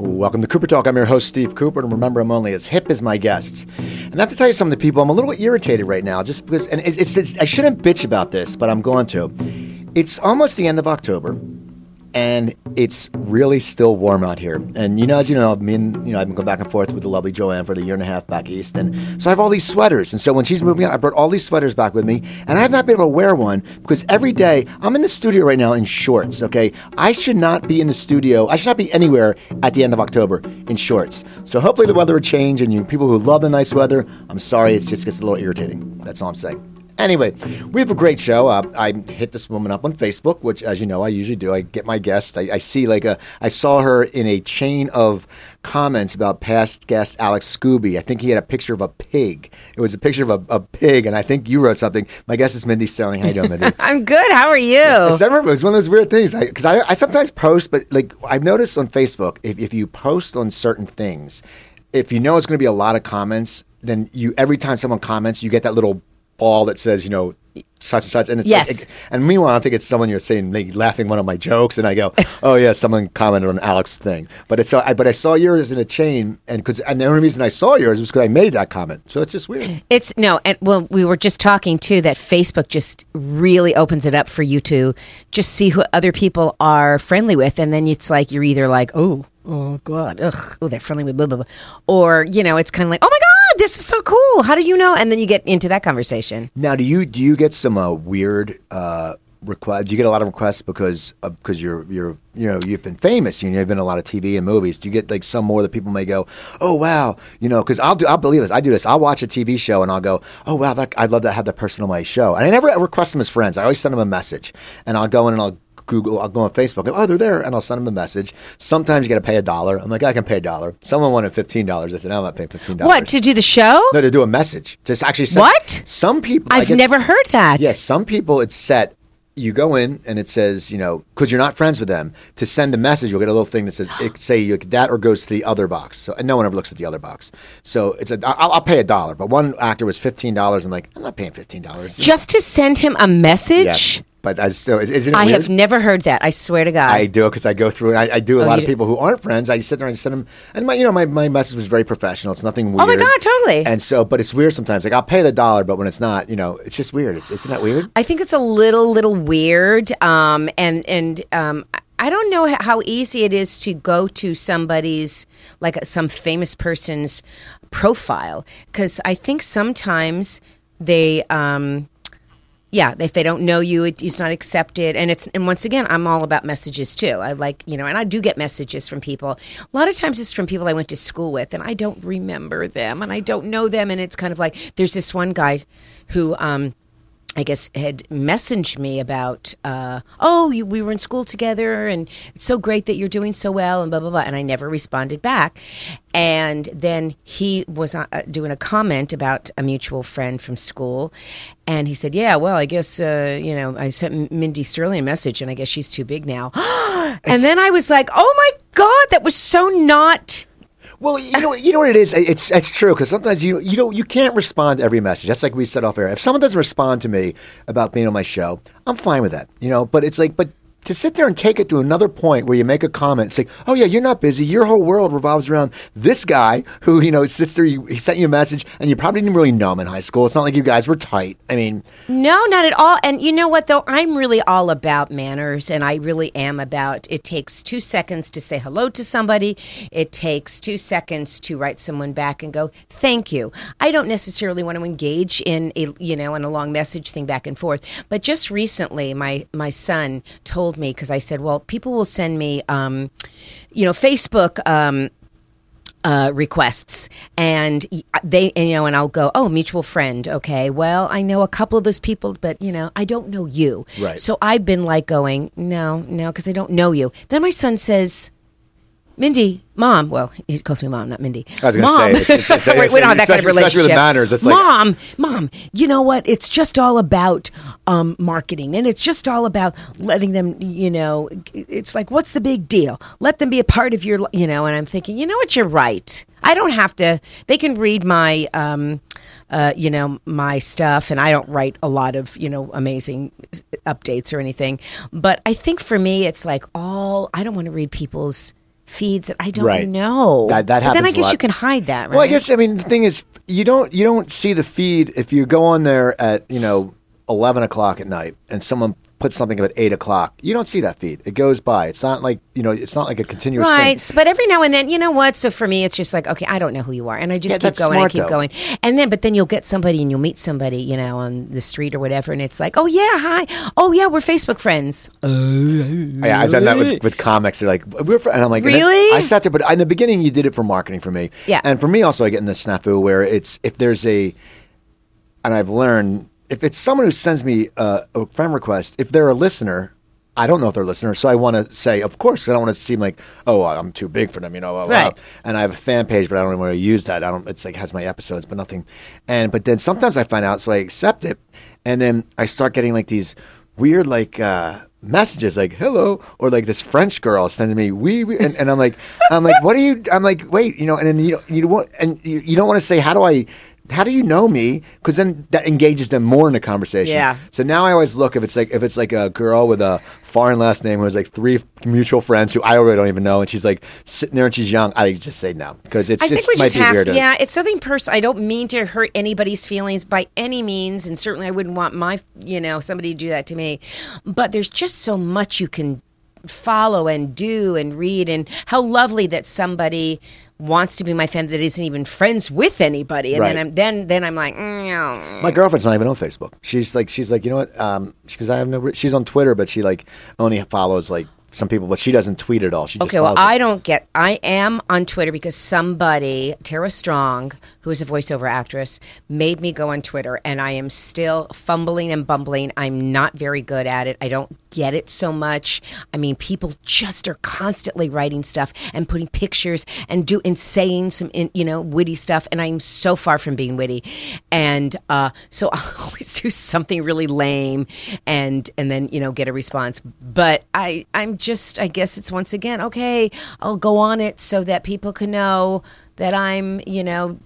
Welcome to Cooper Talk. I'm your host, Steve Cooper, and remember, I'm only as hip as my guests. And I have to tell you some of the people, I'm a little bit irritated right now, just because, and it's, it's, it's I shouldn't bitch about this, but I'm going to. It's almost the end of October, and it's really still warm out here. And you know, as you know, me and you know, I've been going back and forth with the lovely Joanne for the year and a half back east, and so I have all these sweaters. And so when she's moving out, I brought all these sweaters back with me, and I have not been able to wear one because every day I'm in the studio right now in shorts. Okay, I should not be in the studio. I should not be anywhere at the end of October in shorts. So hopefully the weather will change, and you people who love the nice weather, I'm sorry, it just gets a little irritating. That's all I'm saying. Anyway, we have a great show. Uh, I hit this woman up on Facebook, which, as you know, I usually do. I get my guests. I, I, see like a. I saw her in a chain of comments about past guest Alex Scooby. I think he had a picture of a pig. It was a picture of a, a pig, and I think you wrote something. My guest is Mindy Sterling. How you doing, Mindy? I'm good. How are you? It's, it was one of those weird things because I, I, I sometimes post, but like I've noticed on Facebook, if, if you post on certain things, if you know it's going to be a lot of comments, then you every time someone comments, you get that little ball that says, you know, such and such, and it's yes. like, and meanwhile, I think it's someone you're saying, like, laughing one of my jokes, and I go, oh yeah, someone commented on Alex's thing, but it's, I, but I saw yours in a chain, and because, and the only reason I saw yours was because I made that comment, so it's just weird. It's no, and well, we were just talking too that Facebook just really opens it up for you to just see who other people are friendly with, and then it's like you're either like, oh, oh god, ugh, oh they're friendly with blah blah blah, or you know, it's kind of like, oh my god this is so cool. How do you know? And then you get into that conversation. Now, do you do you get some uh, weird uh, requests? Do you get a lot of requests because because uh, you're you're you know you've been famous, you know, you've been a lot of TV and movies. Do you get like some more that people may go, oh wow, you know? Because I'll do I'll believe this. I do this. I'll watch a TV show and I'll go, oh wow, that, I'd love to have that person on my show. And I never request them as friends. I always send them a message, and I'll go in and I'll Google, I'll go on Facebook, oh, they're there, and I'll send them a message. Sometimes you got to pay a dollar. I'm like, I can pay a dollar. Someone wanted fifteen dollars. I said, no, I'm not paying fifteen dollars. What to do the show? No, to do a message. To actually send, what? Some people. I've guess, never heard that. Yes, yeah, some people it's set. You go in and it says, you know, because you're not friends with them, to send a message, you'll get a little thing that says, it, say you, that or goes to the other box. So, and no one ever looks at the other box. So it's a, I'll, I'll pay a dollar. But one actor was fifteen dollars. I'm like, I'm not paying fifteen dollars. Just to send him a message. Yeah. But I, so is, isn't it I weird? have never heard that. I swear to God. I do because I go through. I, I do a Oh, lot of people who aren't friends. I sit there and send them, and my, you know, my, my message was very professional. It's nothing weird. Oh my God, totally. And so, but it's weird sometimes. Like I'll pay the dollar, but when it's not, you know, it's just weird. It's, isn't that weird? I think it's a little little weird. Um, and and um, I don't know how easy it is to go to somebody's like uh, some famous person's profile because I think sometimes they. Um, yeah, if they don't know you, it, it's not accepted, and it's and once again, I'm all about messages too. I like you know, and I do get messages from people. A lot of times, it's from people I went to school with, and I don't remember them, and I don't know them, and it's kind of like there's this one guy who. Um, I guess had messaged me about, uh, oh, you, we were in school together, and it's so great that you're doing so well, and blah blah blah. And I never responded back. And then he was uh, doing a comment about a mutual friend from school, and he said, "Yeah, well, I guess uh, you know, I sent Mindy Sterling a message, and I guess she's too big now." and then I was like, "Oh my god, that was so not." Well, you know, you know what it is. It's it's true because sometimes you you don't you can't respond to every message. That's like we said off air. If someone doesn't respond to me about being on my show, I'm fine with that. You know, but it's like, but to sit there and take it to another point where you make a comment, say, "Oh yeah, you're not busy. Your whole world revolves around this guy who you know sits there. He sent you a message, and you probably didn't really know him in high school. It's not like you guys were tight. I mean, No, not at all. And you know what, though? I'm really all about manners, and I really am about it takes two seconds to say hello to somebody. It takes two seconds to write someone back and go, thank you. I don't necessarily want to engage in a, you know, in a long message thing back and forth. But just recently, my, my son told me, because I said, well, people will send me, um, you know, Facebook, um, uh, requests and they and, you know and i'll go oh mutual friend okay well i know a couple of those people but you know i don't know you Right. so i've been like going no no because i don't know you then my son says mindy mom well he calls me mom not mindy. I was gonna mom. say, it's- it's- it's- we, we don't have that kind of especially- especially with relationship. manners, it's like- mom mom you know what? It's just all about um, marketing and it's just all about letting them you know it's like what's the big deal? Let them be a part of your you know and i'm thinking you know what? You're right. I don't have to they can read my um, uh, you know my stuff and i don't write a lot of you know amazing updates or anything. But i think for me it's like all i don't want to read people's feeds I don't Right. know. That- that but then I guess you can hide that, right? Well, I guess I mean the thing is you don't you don't see the feed if you go on there at you know eleven o'clock at night and someone puts something up at eight o'clock. You don't see that feed. It goes by. It's not like you know. It's not like a continuous Right, thing. but every now and then, you know what? So for me, it's just like, okay, I don't know who you are, and I just Yeah, keep going, smart, I keep though. going, and then, but then you'll get somebody, and you'll meet somebody, you know, on the street or whatever, and it's like, oh yeah, hi, oh yeah, we're Facebook friends. Oh, yeah, I've done that with, with comics. They're like, we're fr-, and I'm like, Really? I sat there, but in the beginning, you did it for marketing for me. Yeah. and for me also, I get in the snafu where it's if there's a, and I've learned if it's someone who sends me a, a friend request, if they're a listener. I don't know if they're a listener, so I want to say, of course, 'cause I don't want to seem like, oh, I'm too big for them, you know. blah, blah, Right. And I have a fan page, but I don't really want to use that. I don't. It's like has my episodes, but nothing. And but then sometimes I find out, so I accept it, and then I start getting like these weird like uh, messages, like hello, or like this French girl sending me we, we and, and I'm like, I'm like, what are you? I'm like, wait, you know, and then you you want and you, you don't want to say how do I. How do you know me? Because then that engages them more in the conversation. Yeah. So now I always look if it's like if it's like a girl with a foreign last name who has like three mutual friends who I already don't even know, and she's like sitting there and she's young. I just say no because it's I just think we might just be have weird. to, yeah, it's something personal. I don't mean to hurt anybody's feelings by any means, and certainly I wouldn't want my, you know, somebody to do that to me. But there's just so much you can follow and do and read, and how lovely that somebody wants to be my friend that isn't even friends with anybody, and Right. then I'm then then I'm like, mm, no. My girlfriend's not even on Facebook. She's like, she's like, you know what? Um, because I have no. She's on Twitter, but she like only follows like some people, but she doesn't tweet at all. She just Okay, well, I it. don't get. I am on Twitter because somebody, Tara Strong, who is a voiceover actress, made me go on Twitter, and I am still fumbling and bumbling. I'm not very good at it. I don't get it so much. I mean, people just are constantly writing stuff and putting pictures and do and saying some, in, you know, witty stuff, and I'm so far from being witty, and uh, so I always do something really lame, and and then you know get a response. But I I'm just I guess it's once again okay. I'll go on it so that people can know that I'm you know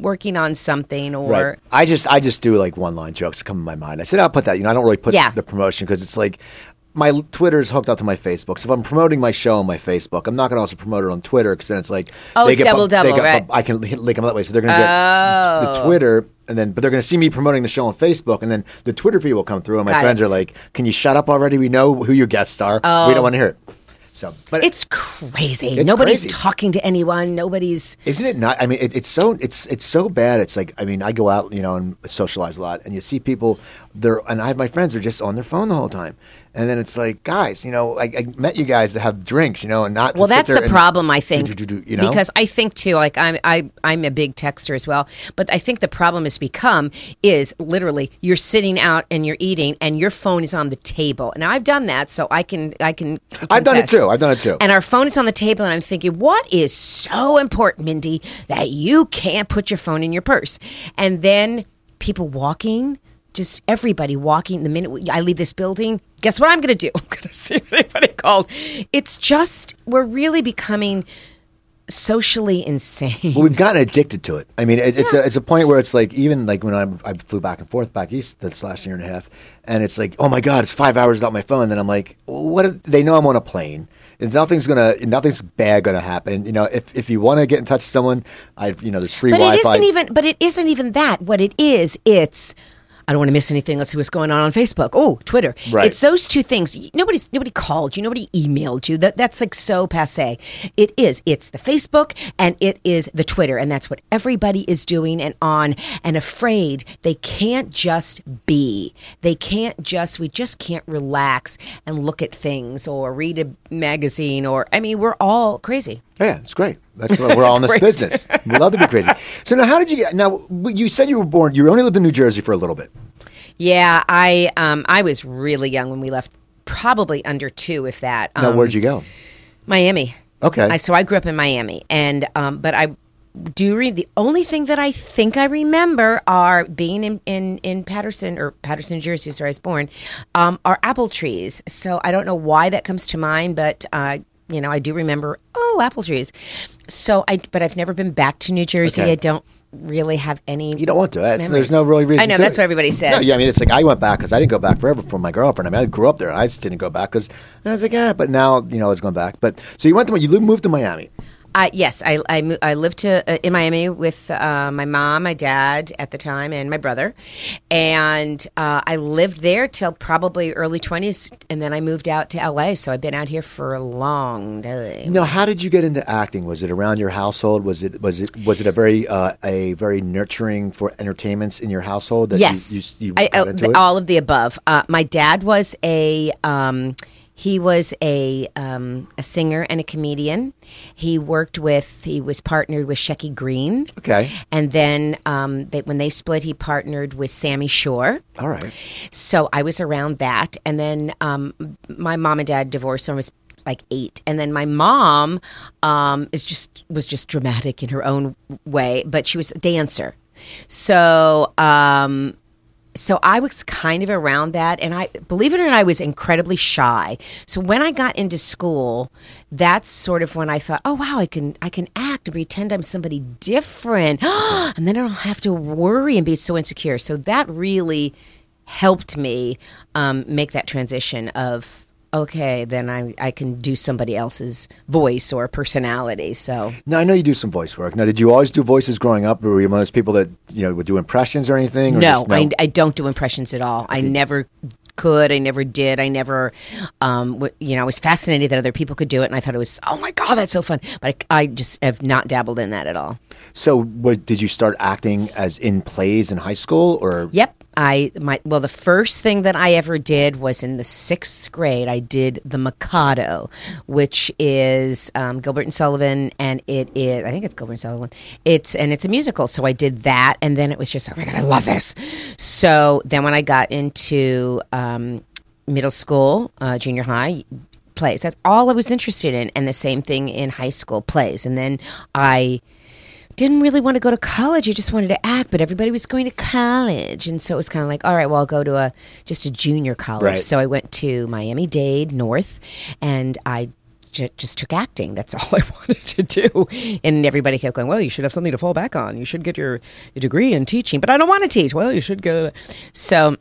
working on something or. Right. I just I just do like one line jokes come in my mind. I said I'll put that. You know, I don't really put Yeah. the promotion because it's like my Twitter's hooked up to my Facebook. So if I'm promoting my show on my Facebook, I'm not going to also promote it on Twitter because then it's like Oh, it's double, they double, bu- I can link them that way, so they're going to get Oh. the Twitter. And then, but they're going to see me promoting the show on Facebook, and then the Twitter feed will come through, and my Got friends it. are like, "Can you shut up already? We know who your guests are. We don't oh. want to hear it." So, but It's crazy. It's Nobody's crazy. talking to anyone. Nobody's. Isn't it not? I mean, it, it's so it's it's so bad. It's like I mean, I go out, you know, and socialize a lot, and you see people. They're and I have my friends are just on their phone the whole time, and then it's like, guys, you know, I, I met you guys to have drinks, you know, and not. to Well, that's the problem, I think, do, do, do, you know? because I think too. Like I'm, I, I'm a big texter as well, but I think the problem has become is literally you're sitting out and you're eating, and your phone is on the table. And I've done that, so I can, I can. I've done it too. I've done it too. And our phone is on the table, and I'm thinking, what is so important, Mindy, that you can't put your phone in your purse? And then people walking. Just everybody walking. The minute I leave this building, guess what I'm going to do? I'm going to see if anybody called. It's just we're really becoming socially insane. Well, we've gotten addicted to it. I mean, it, it's a it's a point where it's like even like when I I flew back and forth back east this last year and a half, and it's like, oh my god, it's five hours without my phone. Then I'm like, well, what? if- They know I'm on a plane. And nothing's gonna, nothing's bad gonna happen. You know, if if you want to get in touch with someone, I, you know, there's free but it Wi-Fi. isn't even. But it isn't even that. What it is, it's. I don't want to miss anything. Let's see what's going on on Facebook. Oh, Twitter. Right. It's those two things. Nobody's nobody called you. Nobody emailed you. That that's like so passe. It is. It's the Facebook and it is the Twitter, and that's what everybody is doing and on. And afraid they can't just be. They can't just. We just can't relax and look at things or read a magazine or. I mean, we're all crazy. Yeah, it's great. That's what we're all in this great. business. We love to be crazy. So now, how did you get? Now, you said you were born. You only lived in New Jersey for a little bit. Yeah, I um I was really young when we left, probably under two, if that. Now, Um, where'd you go? Miami. Okay. I, so I grew up in Miami, and um, but I do read the only thing that I think I remember are being in in, in Patterson or Paterson, New Jersey, is where I was born, um, are apple trees. So I don't know why that comes to mind, but. Uh, you know, I do remember. Oh, apple trees. So I, but I've never been back to New Jersey. Okay. I don't really have any. You don't want to. There's no really reason. I know that's what everybody says. No, yeah, I mean, it's like I went back because I didn't go back forever from my girlfriend. I mean, I grew up there. I just didn't go back because I was like, yeah. But now, you know, I was going back. But so you went to you moved to Miami. Uh, yes, I, I, I lived to, uh, in Miami with uh, my mom, my dad at the time, and my brother. And uh, I lived there till probably early 20s, and then I moved out to LA. So I've been out here for a long time. Now, how did you get into acting? Was it around your household? Was it was it was it a very uh, a very nurturing for entertainments in your household? That yes, you, you, you I, uh, into the- it? all of the above. Uh, my dad was a um, he was a um, a singer and a comedian. He worked with he was partnered with Shecky Greene. Okay. and then um, they, when they split, he partnered with Sammy Shore. all right. So I was around that, and then um, my mom and dad divorced when I was like eight, and then my mom um, is just was just dramatic in her own way, but she was a dancer. So um, so I was kind of around that, and I believe it or not, I was incredibly shy. So when I got into school, that's sort of when I thought, oh wow, I can I can act and pretend I'm somebody different, and then I don't have to worry and be so insecure. So that really helped me um, make that transition of okay, then I I can do somebody else's voice or personality. So Now I know you do some voice work. Now, did you always do voices growing up, or were you one of those people that you know would do impressions or anything? Or no, just I, I don't do impressions at all. I never could. I never did. I never, um, w- you know, I was fascinated that other people could do it, and I thought it was, oh my god, that's so fun. But I, I just have not dabbled in that at all. So, what, did you start acting as in plays in high school, or Yep. I my well the first thing that I ever did was in the sixth grade. I did the Mikado, which is um, Gilbert and Sullivan, and it is I think it's Gilbert and Sullivan. It's and it's a musical, so I did that, and then it was just oh my god, I love this. So then when I got into um, middle school, uh, junior high plays, that's all I was interested in, and the same thing in high school plays, and then I didn't really want to go to college. I just wanted to act, but everybody was going to college, and so it was kind of like, all right, well, I'll go to a just a junior college. Right. So I went to Miami Dade North, and I. Just took acting. That's all I wanted to do, and everybody kept going. Well, you should have something to fall back on. You should get your, your degree in teaching, but I don't want to teach. Well, you should go. So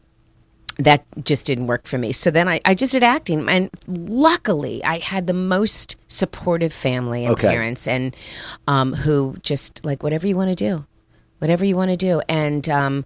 that just didn't work for me. So then I, I just did acting, and luckily I had the most supportive family and Okay. parents, and um, who just like whatever you want to do, whatever you want to do. And um,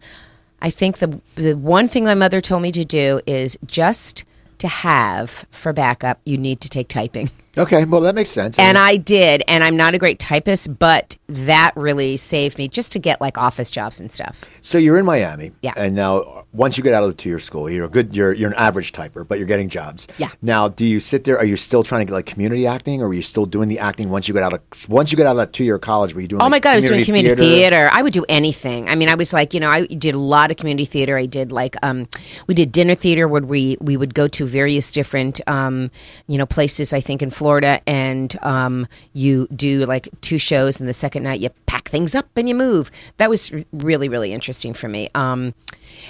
I think the the one thing my mother told me to do is just to have for backup. You need to take typing. okay? Well, that makes sense. And I did, and I'm not a great typist, but that really saved me just to get like office jobs and stuff. so you're in Miami, Yeah. And now, once you get out of the two-year school, you're a good. You're you're an average typer, but you're getting jobs. Yeah. Now, do you sit there? Are you still trying to get like community acting, or are you still doing the acting once you get out of once you get out of that two-year college? Were you doing? Oh like, my god, I was doing community theater? theater. I would do anything. I mean, I was like, you know, I did a lot of community theater. I did like, um, we did dinner theater where we we would go to various different, um, you know, places. I think in Florida, and um, you do like two shows, and the second night you pack things up and you move. That was really really interesting for me. Um,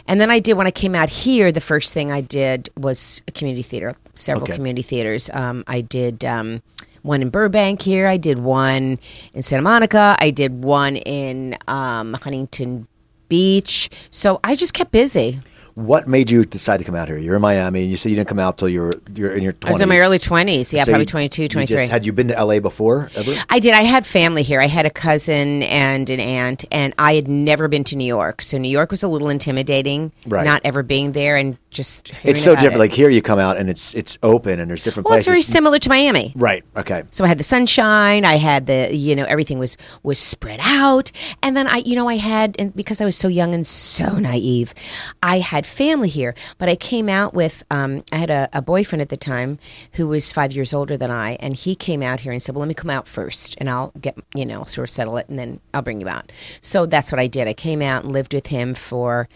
and then I did when I came out here. The first thing I did was a community theater. Several Okay. community theaters. Um, I did. Um, one in Burbank here. I did one in Santa Monica. I did one in um, Huntington Beach. So I just kept busy. What made you decide to come out here? You're in Miami, and you said you didn't come out till you're you're in your 20s. I was in my early 20s. Yeah, So probably you- 22, you 23. just- had you been to LA before ever? I did. I had family here. I had a cousin and an aunt, and I had never been to New York. So New York was a little intimidating, Right. not ever being there and just It's so different. it. Like here, you come out and it's it's open and there's different well, it's very similar to Miami. Right. Okay. So I had the sunshine. I had the you know everything was was spread out, and then I you know I had and because I was so young and so naive, I had family here. But I came out with um, I had a, a boyfriend at the time who was five years older than I, and he came out here and said, "Well, let me come out first, and I'll get you know sort of settle it, and then I'll bring you out." So that's what I did. I came out and lived with him for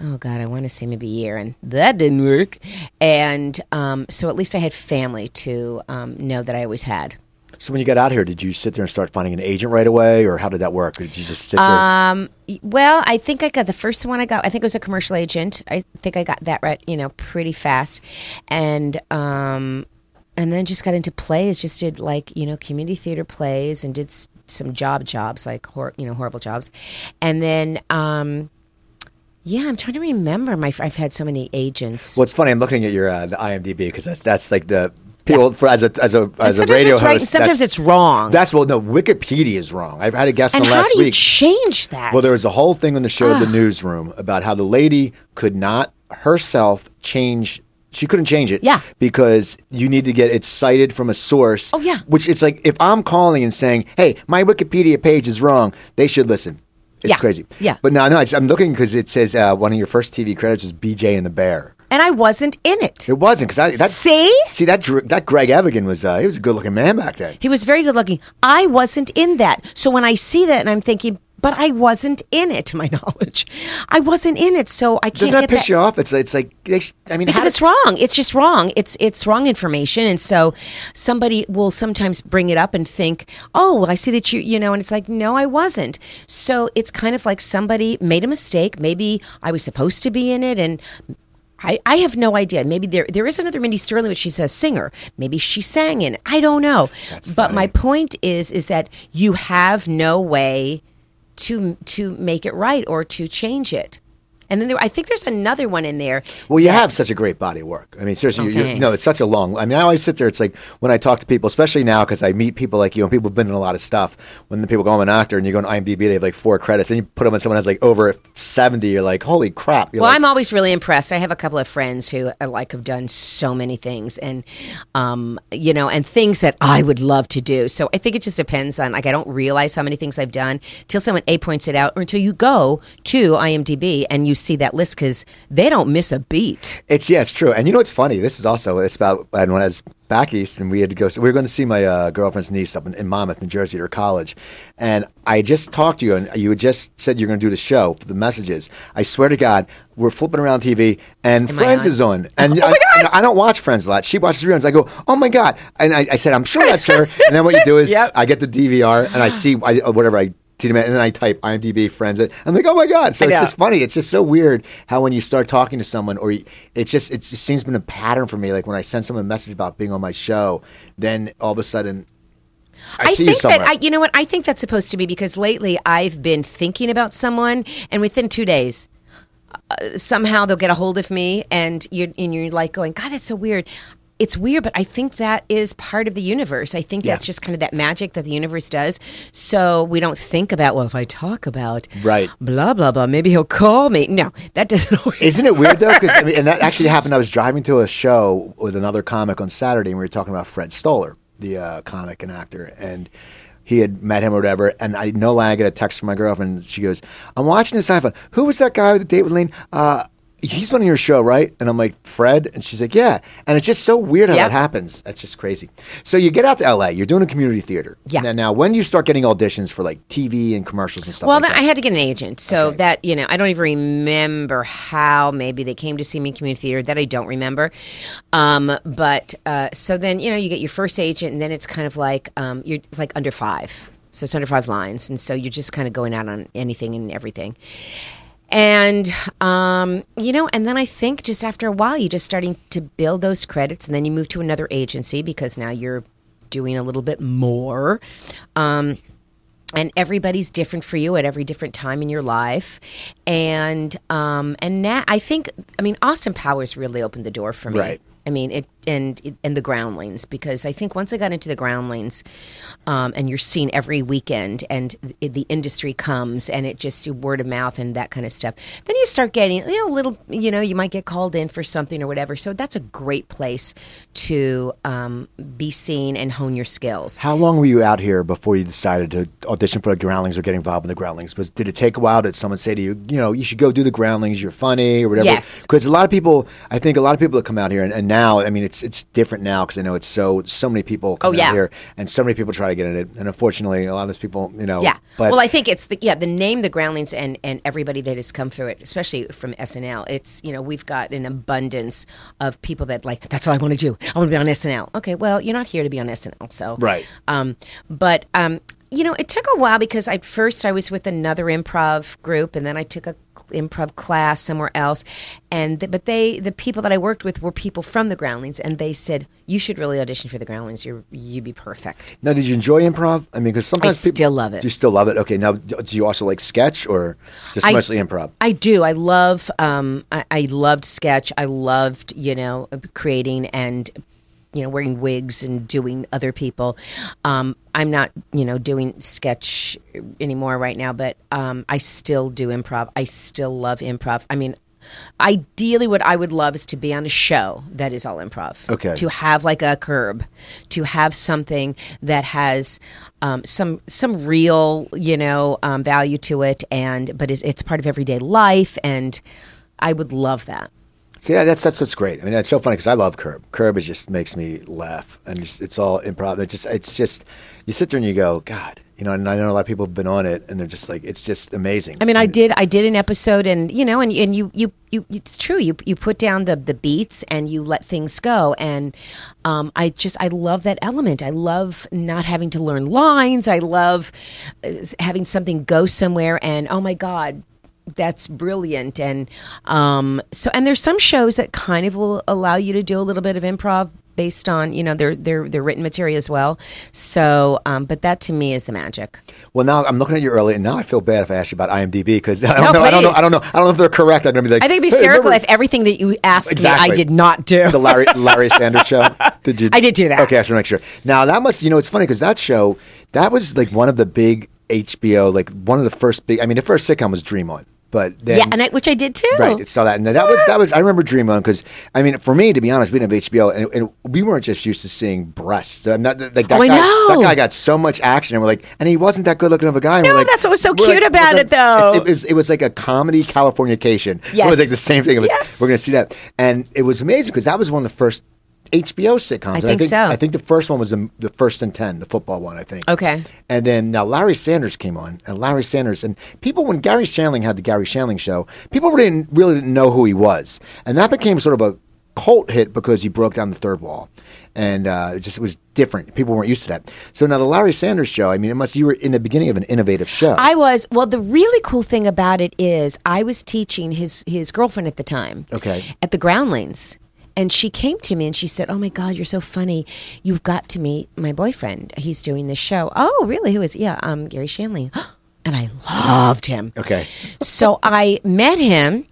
oh god i want to say maybe a year and that didn't work and um, so at least i had family to um, know that i always had So when you got out here, did you sit there and start finding an agent right away, or how did that work? Or did you just sit there? um, well i think i got the first one i got i think it was a commercial agent i think i got that right you know pretty fast and um, and then just got into plays. Just did like you know community theater plays and did s- some job jobs like hor- you know horrible jobs, and then um, yeah, I'm trying to remember. My I've had so many agents. Well, it's funny. I'm looking at your uh, the IMDb because that's that's like the people for as a as a as a sometimes radio it's right, host. sometimes it's wrong. That's well, no. Wikipedia is wrong. I've had a guest and on how last do you week. change that? Well, there was a whole thing on the show, The Newsroom, about how the lady could not herself change. She couldn't change it. Yeah. Because you need to get it cited from a source. Oh, yeah. Which it's like if I'm calling and saying, "Hey, my Wikipedia page is wrong," they should listen. It's Yeah. crazy. Yeah. But no, no. I'm looking because it says uh, one of your first TV credits was BJ and the Bear. And I wasn't in it. It wasn't because I that See? see that that Greg Evigan was uh, he was a good looking man back then. He was very good looking. I wasn't in that. So when I see that and I'm thinking, but I wasn't in it to my knowledge. I wasn't in it, so I can't Doesn't that piss that. you off? It's it's like I mean because it's wrong. It's just wrong. It's it's wrong information, and so somebody will sometimes bring it up and think, "Oh, well, I see that you you know," and it's like, "No, I wasn't." So it's kind of like somebody made a mistake. Maybe I was supposed to be in it, and. I, I have no idea. Maybe there there is another Mindy Sterling, but she's a singer. Maybe she sang in. I don't know. but my point is is that you have no way to to make it right or to change it. And then there, I think there's another one in there. Well, you that- have such a great body of work. I mean, seriously, Oh, you you no, it's such a long. I mean, I always sit there. It's like when I talk to people, especially now because I meet people like you and people have been in a lot of stuff. When the people go, I'm an actor, and you go on IMDb, they have like four credits, and you put them on someone has like over seventy. You're like, holy crap! You're Well, like, I'm always really impressed. I have a couple of friends who uh, like have done so many things, and um, you know, and things that I would love to do. So I think it just depends on like I don't realize how many things I've done till someone a points it out, or until you go to IMDb and you see that list because they don't miss a beat. It's yeah, it's true. And you know what's funny? This is also it's about and when I was back east and we had to go. So we were going to see my uh, girlfriend's niece up in, in Monmouth, New Jersey, at her college. And I just talked to you, and you had just said you're going to do the show for the messages. I swear to God, we're flipping around TV, and Am Friends is on. And Oh I, and I don't watch Friends a lot. She watches reruns. I go, oh my God! And I, I said, I'm sure that's her. and then what you do is Yep. I get the DVR and I see I, whatever I. And then I type IMDb friends. And I'm like, oh my god! So it's just funny. It's just so weird how when you start talking to someone, or you, it just it just seems to be a pattern for me. Like when I send someone a message about being on my show, then all of a sudden I, I see think that I, you know what I think that's supposed to be because lately I've been thinking about someone, and within two days, uh, somehow they'll get a hold of me, and you're and you're like going, God, that's so weird. It's weird, but I think that is part of the universe. I think Yeah. that's just kind of that magic that the universe does. So we don't think about, well, if I talk about Right. blah blah blah, maybe he'll call me. No, that doesn't always. Isn't it weird though? Because I mean, and that actually happened. I was driving to a show with another comic on Saturday, and we were talking about Fred Stoller, the uh, comic and actor, and he had met him or whatever. And I know I get a text from my girlfriend. She goes, "I'm watching this iPhone. Who was that guy with the date with Lane? Uh, he's been on your show, right?" And I'm like, "Fred," and she's like, "Yeah." And it's just so weird how Yep. that happens. That's just crazy. So you get out to LA. You're doing a community theater. Yeah. Now, now when do you start getting auditions for like TV and commercials and stuff? Well, like? I had to get an agent, so Okay. that you know, I don't even remember how. Maybe they came to see me in community theater. That I don't remember. Um, but uh, so then you know, you get your first agent, and then it's kind of like um, you're like under five, so it's under five lines, and so you're just kind of going out on anything and everything. And um, you know, and then I think just after a while, you're just starting to build those credits, and then you move to another agency because now you're doing a little bit more. Um, and everybody's different for you at every different time in your life and um and now i think i mean austin powers really opened the door for me Right. I mean, it and and the groundlings because I think once I got into the groundlings, um, and you're seen every weekend, and the, the industry comes, and it just word of mouth and that kind of stuff. Then you start getting you know little you know you might get called in for something or whatever. So that's a great place to um, be seen and hone your skills. How long were you out here before you decided to audition for the Groundlings or get involved in the Groundlings? Was did it take a while? Did someone say to you, you know, you should go do the Groundlings? You're funny or whatever. Yes. Because a lot of people, I think a lot of people that come out here, and, and now, I mean, it's it's different now because I know it's so so many people come Oh, yeah. out here, and so many people try to get in it, and unfortunately, a lot of those people, you know, Yeah. But well, I think it's the yeah the name, the Groundlings, and and everybody that has come through it, especially from SNL. It's you know we've got an abundance of people that like that's all I want to do. I want to be on SNL. Okay, well you're not here to be on SNL, so Right. Um, but um, you know it took a while because at first I was with another improv group, and then I took a improv class somewhere else, and th- but they the people that I worked with were people from the Groundlings, and they said you should really audition for the Groundlings. You you'd be perfect. Now, did you enjoy improv? I mean, because sometimes people, still love it. Do you still love it? Okay. Now, do you also like sketch or just I- mostly improv? I do. I love. Um, I, I loved sketch. I loved, you know, creating and, you know, wearing wigs and doing other people. Um, I'm not, you know, doing sketch anymore right now, but um, I still do improv. I still love improv. I mean. Ideally, what I would love is to be on a show that is all improv. Okay. To have like a curb, to have something that has um, some some real you know um, value to it, and but is, it's part of everyday life, and I would love that. See, yeah, that's that's what's great. I mean, that's so funny because I love Curb. Curb is just makes me laugh, and it's, it's all improv. It's just it's just you sit there and you go, God, you know. And I know a lot of people have been on it, and they're just like, it's just amazing. I mean, I did I did an episode, and you know, and and you you you it's true. You you put down the the beats and you let things go, and um, I just I love that element. I love not having to learn lines. I love uh, having something go somewhere, and oh my god. That's brilliant, and um, so and there's some shows that kind of will allow you to do a little bit of improv based on you know their their their written material as well. So, um, but that to me is the magic. Well, now I'm looking at you early, and now I feel bad if I ask you about IMDb because I don't No, know. I don't know. I don't know. I don't know if they're correct. I'm gonna be like, I think it'd be "Hey, hysterical remember if everything that you asked me I did not do. the Larry Larry Sanders show. Did you? I did do that. Okay, I should make sure. Now that must, you know, it's funny because that show that was like one of the big HBO, like one of the first big. I mean, the first sitcom was Dream On, but then yeah, and I, which I did too. Right, saw that, and that was that was. I remember Dream On because I mean, for me, to be honest, we didn't have HBO, and, and we weren't just used to seeing breasts. I'm not like that Oh, I guy. know. That guy got so much action, and we're like, and he wasn't that good looking of a guy. And No, like, that's what was so cute about we're it, though. It, was, it was like a comedy Californication. it was like the same thing. It was, Yes. We're going to see that, and it was amazing because that was one of the first. HBO sitcoms. And think so. I think the first one was the, the first and ten, the football one. I think. Okay. And then now Larry Sanders came on, and Larry Sanders and people when Garry Shandling had the Garry Shandling show, people really didn't, really didn't know who he was, and that became sort of a cult hit because he broke down the third wall, and uh, it just it was different. People weren't used to that. So now the Larry Sanders show, I mean, it must you were in the beginning of an innovative show. I was well. The really cool thing about it is I was teaching his his girlfriend at the time. Okay. At the Groundlings. And she came to me and she said, "Oh my God, you're so funny! You've got to meet my boyfriend. He's doing this show. Oh, really? Who is? He? Yeah, um, Garry Shandling. And I loved him. okay, so I met him,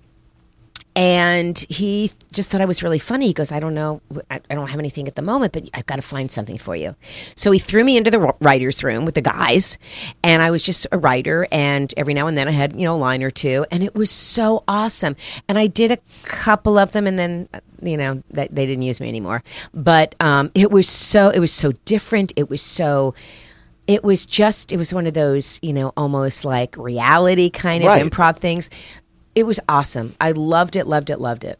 and he just thought I was really funny. He goes, "I don't know, I, I don't have anything at the moment, but I've got to find something for you." So he threw me into the writers' room with the guys, and I was just a writer. And every now and then I had you know a line or two, and it was so awesome. And I did a couple of them, and then you know that they didn't use me anymore. But um, it was so it was so different. It was so it was just it was one of those you know almost like reality kind of Right. improv things it was awesome i loved it loved it loved it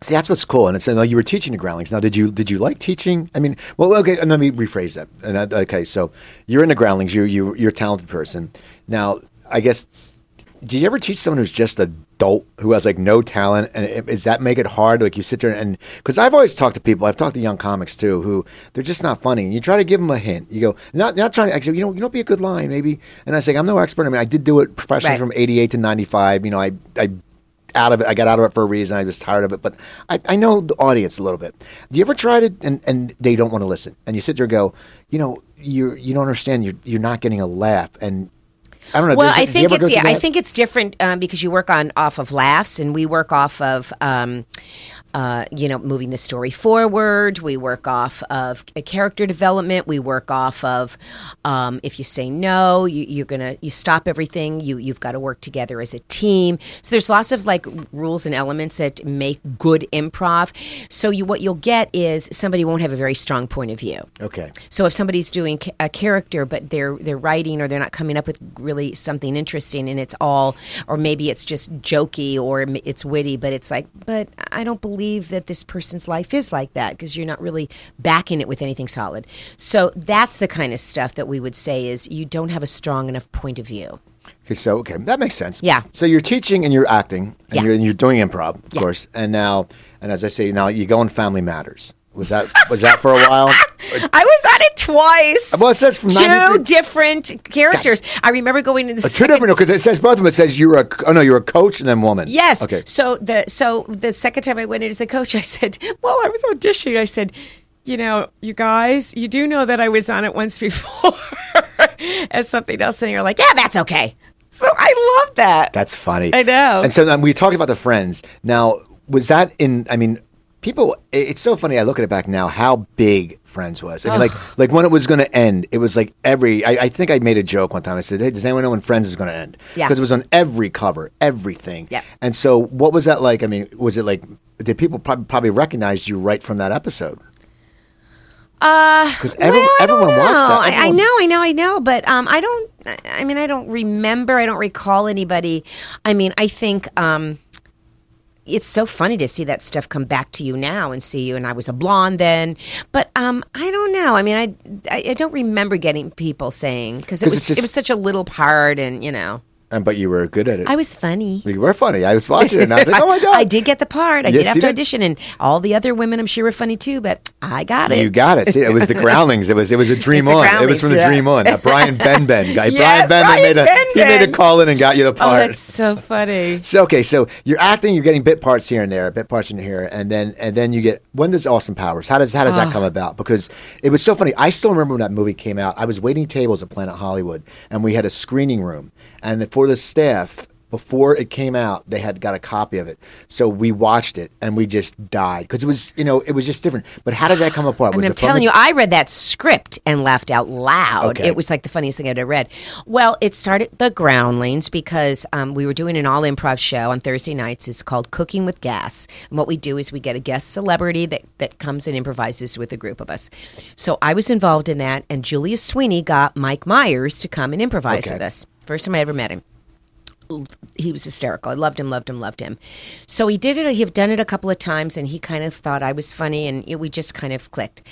see that's what's cool, and it's like you were teaching the Groundlings. Now, did you did you like teaching? I mean, well, okay, and let me rephrase that. And that, okay, so you're in the Groundlings. You you you're a talented person. Now, I guess. Do you ever teach someone who's just a dolt who has like no talent, and it- does that make it hard? Like you sit there and because I've always talked to people, I've talked to young comics too, who they're just not funny. And you try to give them a hint. You go not not trying to actually, you know, you know, be a good line maybe. And I say I'm no expert. I mean, I did do it professionally Right. from '88 to '95. You know, I I out of it. I got out of it for a reason. I was tired of it, but I, I know the audience a little bit. Do you ever try to and, and they don't want to listen, and you sit there and go, you know, you you don't understand. You're you're not getting a laugh, and I don't know. well i think it's yeah i think it's different um, because you work on off of laughs and we work off of um, uh, you know moving the story forward. We work off of a character development. We work off of um, if you say no you, you're gonna you stop everything. You you've got to work together as a team. So there's lots of like rules and elements that make good improv. So you what you'll get is somebody won't have a very strong point of view. Okay. so if somebody's doing a character, but they're they're writing or they're not coming up with really something interesting, and it's all, or maybe it's just jokey or it's witty, but it's like, but I don't believe that this person's life is like that because you're not really backing it with anything solid. So that's the kind of stuff that we would say is you don't have a strong enough point of view. Okay, so okay, that makes sense. Yeah. So you're teaching and you're acting and, Yeah. you're, and you're doing improv, of Yeah. course. And now, and as I say, now you go on Family Matters. Was that was that for a while? I was on it twice. Well, it says from two 93 different characters. I remember going to the Uh, two second- different because it says both of them. It says you're a oh no, you're a coach and then woman. Yes. Okay. So the so the second time I went in as the coach, I said, "Well, I was auditioning." I said, "You know, you guys, you do know that I was on it once before as something else." And you're like, "Yeah, that's okay." So I love that. That's funny. I know. And so um, we talked about the friends. Now, was that in? I mean, people. It's so funny. I look at it back now. How big Friends was. I mean, like, like when it was going to end, it was like every. I, I think I made a joke one time. I said, "Hey, does anyone know when Friends is going to end?" Yeah. Because it was on every cover, everything. Yeah. And so, what was that like? I mean, was it like? Did people probably, probably recognize you right from that episode? Because everyone, Well, everyone don't watched that. know. I, I know, I know, I know, but um, I don't. I mean, I don't remember. I don't recall anybody. I mean, I think um, it's so funny to see that stuff come back to you now and see you. And I was a blonde then, but um, I don't know. I mean, I I, I don't remember getting people saying because it was just- it was such a little part, and you know, And but you were good at it. I was funny. you were funny. I was watching it. and I was like, "Oh my god!" I did get the part. I Yes, did have to did. audition, and all the other women, I'm sure, were funny too. But I got it. You got it. See, it was the Groundlings. It was it was a dream on. It was from the dream on. That Brian Benben guy. Yes, Brian Benben Brian made a he made a call in and got you the Oh, part. that's so funny. so okay, so you're acting, you're getting bit parts here and there, bit parts in here, and then and then you get when does Austin Powers? How does how does that oh. come about? Because it was so funny. I still remember when that movie came out. I was waiting tables at Planet Hollywood, and we had a screening room, and for the staff. Before it came out, they had got a copy of it, so we watched it and we just died because it was, you know, it was just different. But how did that come apart? And Was I'm telling you, I read that script and laughed out loud. Okay. It was like the funniest thing I'd ever read. Well, it started the Groundlings because um, we were doing an all improv show on Thursday nights. It's called Cooking with Gas. And what we do is we get a guest celebrity that, that comes and improvises with a group of us. So I was involved in that, and Julia Sweeney got Mike Myers to come and improvise Okay. with us. First time I ever met him he was hysterical. I loved him, loved him, loved him. So he did it. He had done it a couple of times, and he kind of thought I was funny, and it, we just kind of clicked.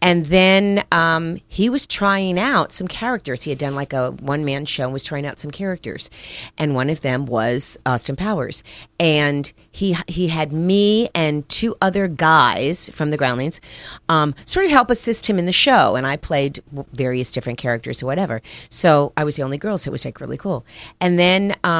And then um, he was trying out some characters. He had done like a one man show and was trying out some characters, and one of them was Austin Powers. And he he had me and two other guys from the Groundlings um, sort of help assist him in the show, and I played various different characters or whatever. So I was the only girl, so it was like really cool. And then um,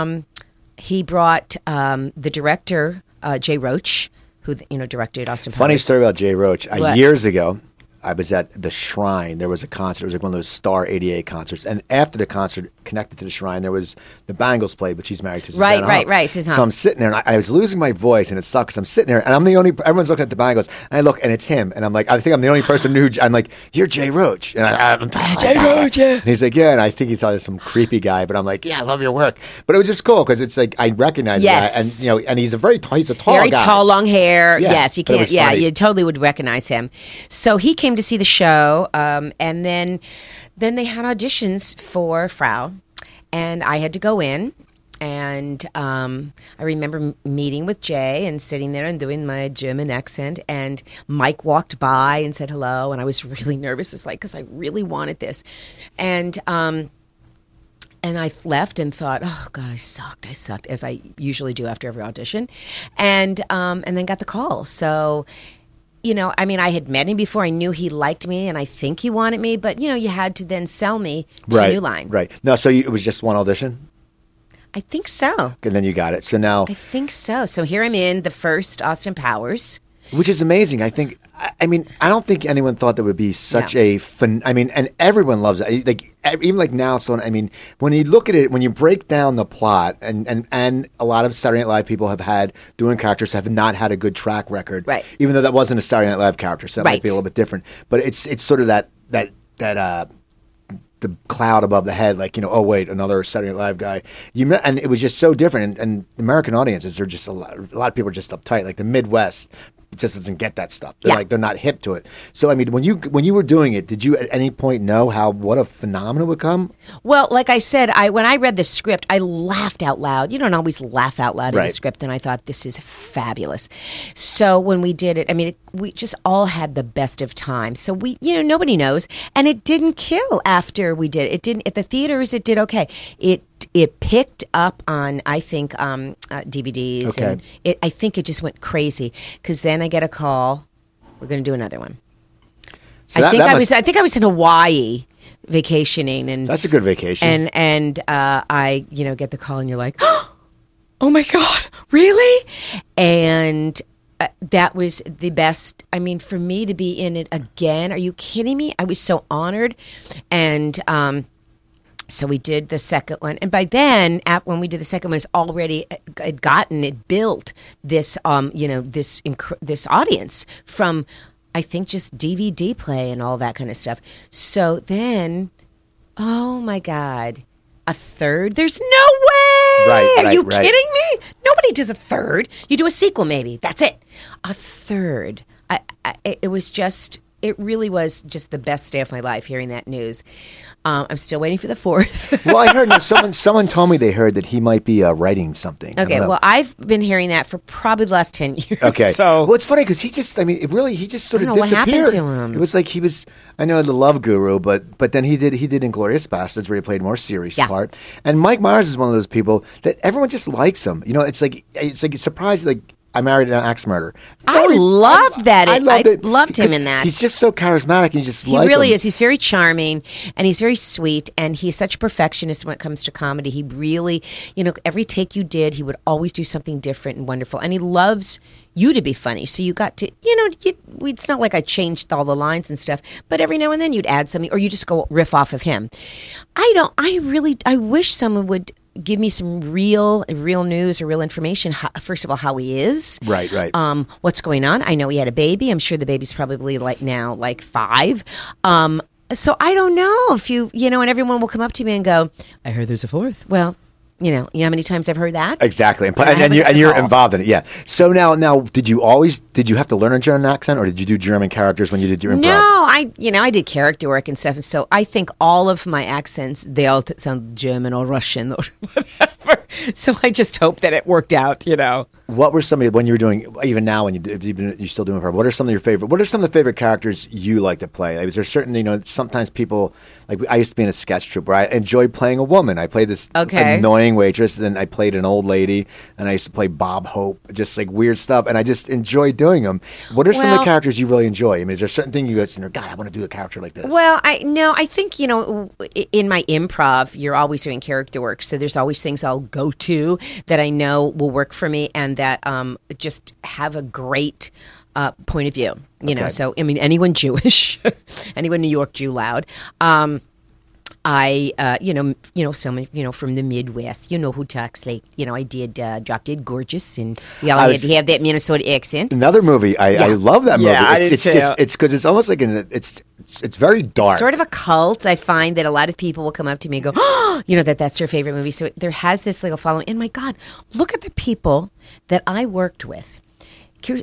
he brought um, the director uh, Jay Roach, who you know directed Austin Powers. Funny story about Jay Roach. Uh, years ago, I was at the Shrine. There was a concert. It was like one of those Star 88 concerts. And after the concert, connected to the Shrine, there was the Bangles played, but she's married to. Right, Susanna right, Hoff. right, Susanna So I'm sitting there, and I, I was losing my voice, and it sucks. I'm sitting there, and I'm the only. Everyone's looking at the Bangles, and I look, and it's him, and I'm like, I think I'm the only person who. I'm like, you're Jay Roach, and I, I'm ah, Jay Roach, yeah. And he's like, yeah, and I think he thought it was some creepy guy, but I'm like, yeah, I love your work. But it was just cool because it's like I recognize Yes. and you know, and he's a very tall. He's a tall very guy. tall, long hair. Yeah, yes, you but it can't. was Yeah, funny. you totally would recognize him. So he came to see the show, um, and then then they had auditions for Frau, and I had to go in. And um, I remember m- meeting with Jay and sitting there and doing my German accent. And Mike walked by and said hello. And I was really nervous. It's like, because I really wanted this. And um, and I left and thought, oh god, I sucked. I sucked, as I usually do after every audition, and um, and then got the call. So, you know, I mean, I had met him before. I knew he liked me, and I think he wanted me. But you know, you had to then sell me to right, New Line. Right. No, so you, it was just one audition, I think so. and then you got it. So now, I think so. So here I'm in the first Austin Powers. which is amazing. I think. I, mean, I don't think anyone thought that would be such No. a fun. I mean, and everyone loves it. Like even like now, so I mean, when you look at it, when you break down the plot, and and and a lot of Saturday Night Live people have had doing characters have not had a good track record. Right. Even though that wasn't a Saturday Night Live character, so that might be a little bit different. But it's it's sort of that that that. uh the cloud above the head, like you know, oh wait, another Saturday Night Live guy. You met, and it was just so different. And, and American audiences, they're just a lot, a lot of people are just uptight. Like the Midwest, just doesn't get that stuff. They're Yeah. like they're not hip to it. So I mean, when you when you were doing it, did you at any point know how what a phenomenon would come? Well, like I said, I when I read the script, I laughed out loud. You don't always laugh out loud in Right. a script, and I thought this is fabulous. So when we did it, I mean, it, we just all had the best of time. So we, you know, nobody knows, and it didn't kill after we did it. It didn't at the theaters. It did okay. It it picked up on I think um, uh, DVDs, Okay. and it, I think it just went crazy because then I get a call. We're going to do another one. So I that- think that I must- was I think I was in Hawaii vacationing and That's a good vacation. and and uh, I you know get the call and you're like, oh my god, really? And uh, that was the best. I mean, for me to be in it again, are you kidding me? I was so honored, and um, so we did the second one, and by then, at, when we did the second one, it's already uh, had gotten it built this, um, you know, this inc- this audience from, I think, just DVD play and all that kind of stuff. So then, oh my god, a third? There's no way! Right, Are right, you right. kidding me? Nobody does a third. You do a sequel, maybe. That's it. A third. I, I, it was just. It really was just the best day of my life hearing that news. Um, I'm still waiting for the fourth. well, I heard someone someone told me they heard that he might be uh, writing something. Okay, well, I've been hearing that for probably the last 10 years. Okay. So, well, it's funny because he just, I mean, it really, he just sort of don't know what disappeared. happened to him. It was like he was, I know the love guru, but but then he did he did Inglourious Basterds where he played a more serious Yeah. part. And Mike Myers is one of those people that everyone just likes him. You know, it's like it's like it's surprising. Like I married an axe murderer. I loved that. I it loved him in that. He's just so charismatic. and You just he like really him. is. He's very charming and he's very sweet and he's such a perfectionist when it comes to comedy. He really, you know, every take you did, he would always do something different and wonderful. And he loves you to be funny. So you got to, you know, you, it's not like I changed all the lines and stuff, but every now and then you'd add something or you just go riff off of him. I don't, I really, I wish someone would give me some real, real news or real information. How, first of all, how he is. Right, right. Um, what's going on? I know he had a baby. I'm sure the baby's probably like now like five. Um, so I don't know if you, you know, and everyone will come up to me and go, "I heard there's a fourth. Well, you know, you know how many times I've heard that? Exactly, and, And and, and you're, and you're involved in it. Yeah. So now, now, did you always did you have to learn a German accent, or did you do German characters when you did your improv? No, I you know I did character work and stuff, and so I think all of my accents they all sound German or Russian or whatever. So I just hope that it worked out, you know. What were some of when you were doing even now when you if you've been, you're still doing improv? What are some of your favorite? What are some of the favorite characters you like to play? Like, is there certain you know sometimes people like I used to be in a sketch troupe where I enjoyed playing a woman. I played this Okay. annoying waitress, then I played an old lady, and I used to play Bob Hope, just like weird stuff, and I just enjoy doing them. What are some of the characters you really enjoy? I mean, is there certain thing you guys go, God, I want to do a character like this? Well, I no, I think you know, in my improv, you're always doing character work, so there's always things I'll go to that I know will work for me and that um, just have a great uh, point of view. You know, so I mean, anyone Jewish, anyone New York Jew loud. Um, I, uh, you know, you know, someone, you know, from the Midwest, you know, who talks like, you know, I did uh, Drop Dead Gorgeous, and we all I had was- to have that Minnesota accent. Another movie, I, I love that movie. Yeah, I it's, did it's too. just it's because it's almost like an it's it's, it's very dark. sort of a cult. I find that a lot of people will come up to me and go, oh, you know, that that's their favorite movie. So there has this little following. And my God, look at the people that I worked with.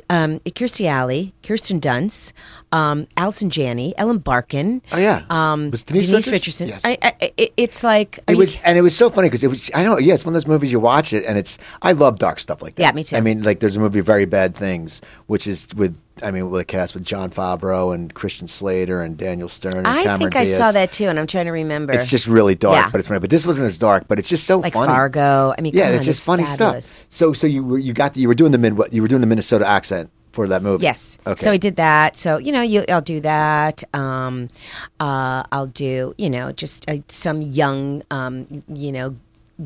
Um, Kirstie Alley, Kirsten Dunst, um, Allison Janney, Ellen Barkin. Oh, yeah. um, Denise Denise, Richardson. Yes. I, I, it, it's like It you- was, and it was so funny because it was. I know, yeah, it's one of those movies you watch it, and it's. I love dark stuff like that. Yeah, me too. I mean, like there's a movie, Very Bad Things, which is with. I mean, with a cast with Jon Favreau and Christian Slater and Daniel Stern. And I Cameron think I Diaz. saw that too, and I'm trying to remember. It's just really dark, Yeah. but it's funny. But this wasn't as dark, but it's just so like funny. Fargo. I mean, Yeah, it's just funny fabulous. stuff. So, so you were you got the, you were doing the mid you were doing the Minnesota accent for that movie. Yes. Okay. So I did that. So you know, you, I'll do that. Um, uh, I'll do you know just uh, some young um, you know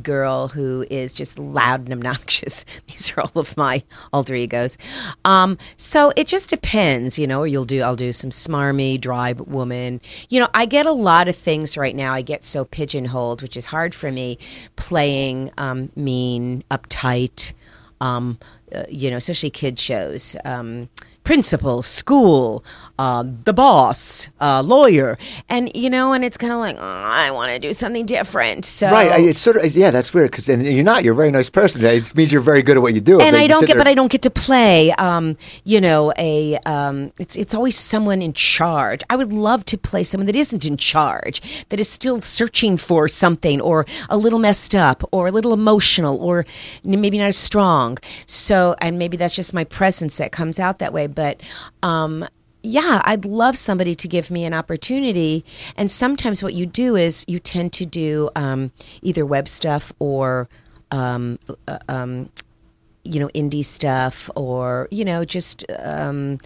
girl who is just loud and obnoxious. These are all of my alter egos. Um, so it just depends, you know. You'll do I'll do some smarmy, dry woman. You know, I get a lot of things right now. I get so pigeonholed, which is hard for me. Playing um, mean, uptight um, uh, you know, especially kid shows, um, principal, school, uh, the boss, uh, lawyer, and you know, and it's kind of like "Oh, I want to do something different. So Right, I, it's sort of yeah, that's weird because you're not. You're a very nice person. It means you're very good at what you do. and I don't get, there- but I don't get to play. Um, you know, a um, it's it's always someone in charge. I would love to play someone that isn't in charge, that is still searching for something, or a little messed up, or a little emotional, or maybe not as strong. So, and maybe that's just my presence that comes out that way. But um, yeah, I'd love somebody to give me an opportunity. And sometimes what you do is you tend to do um, either web stuff or. Um, uh, um, you know indie stuff or you know just um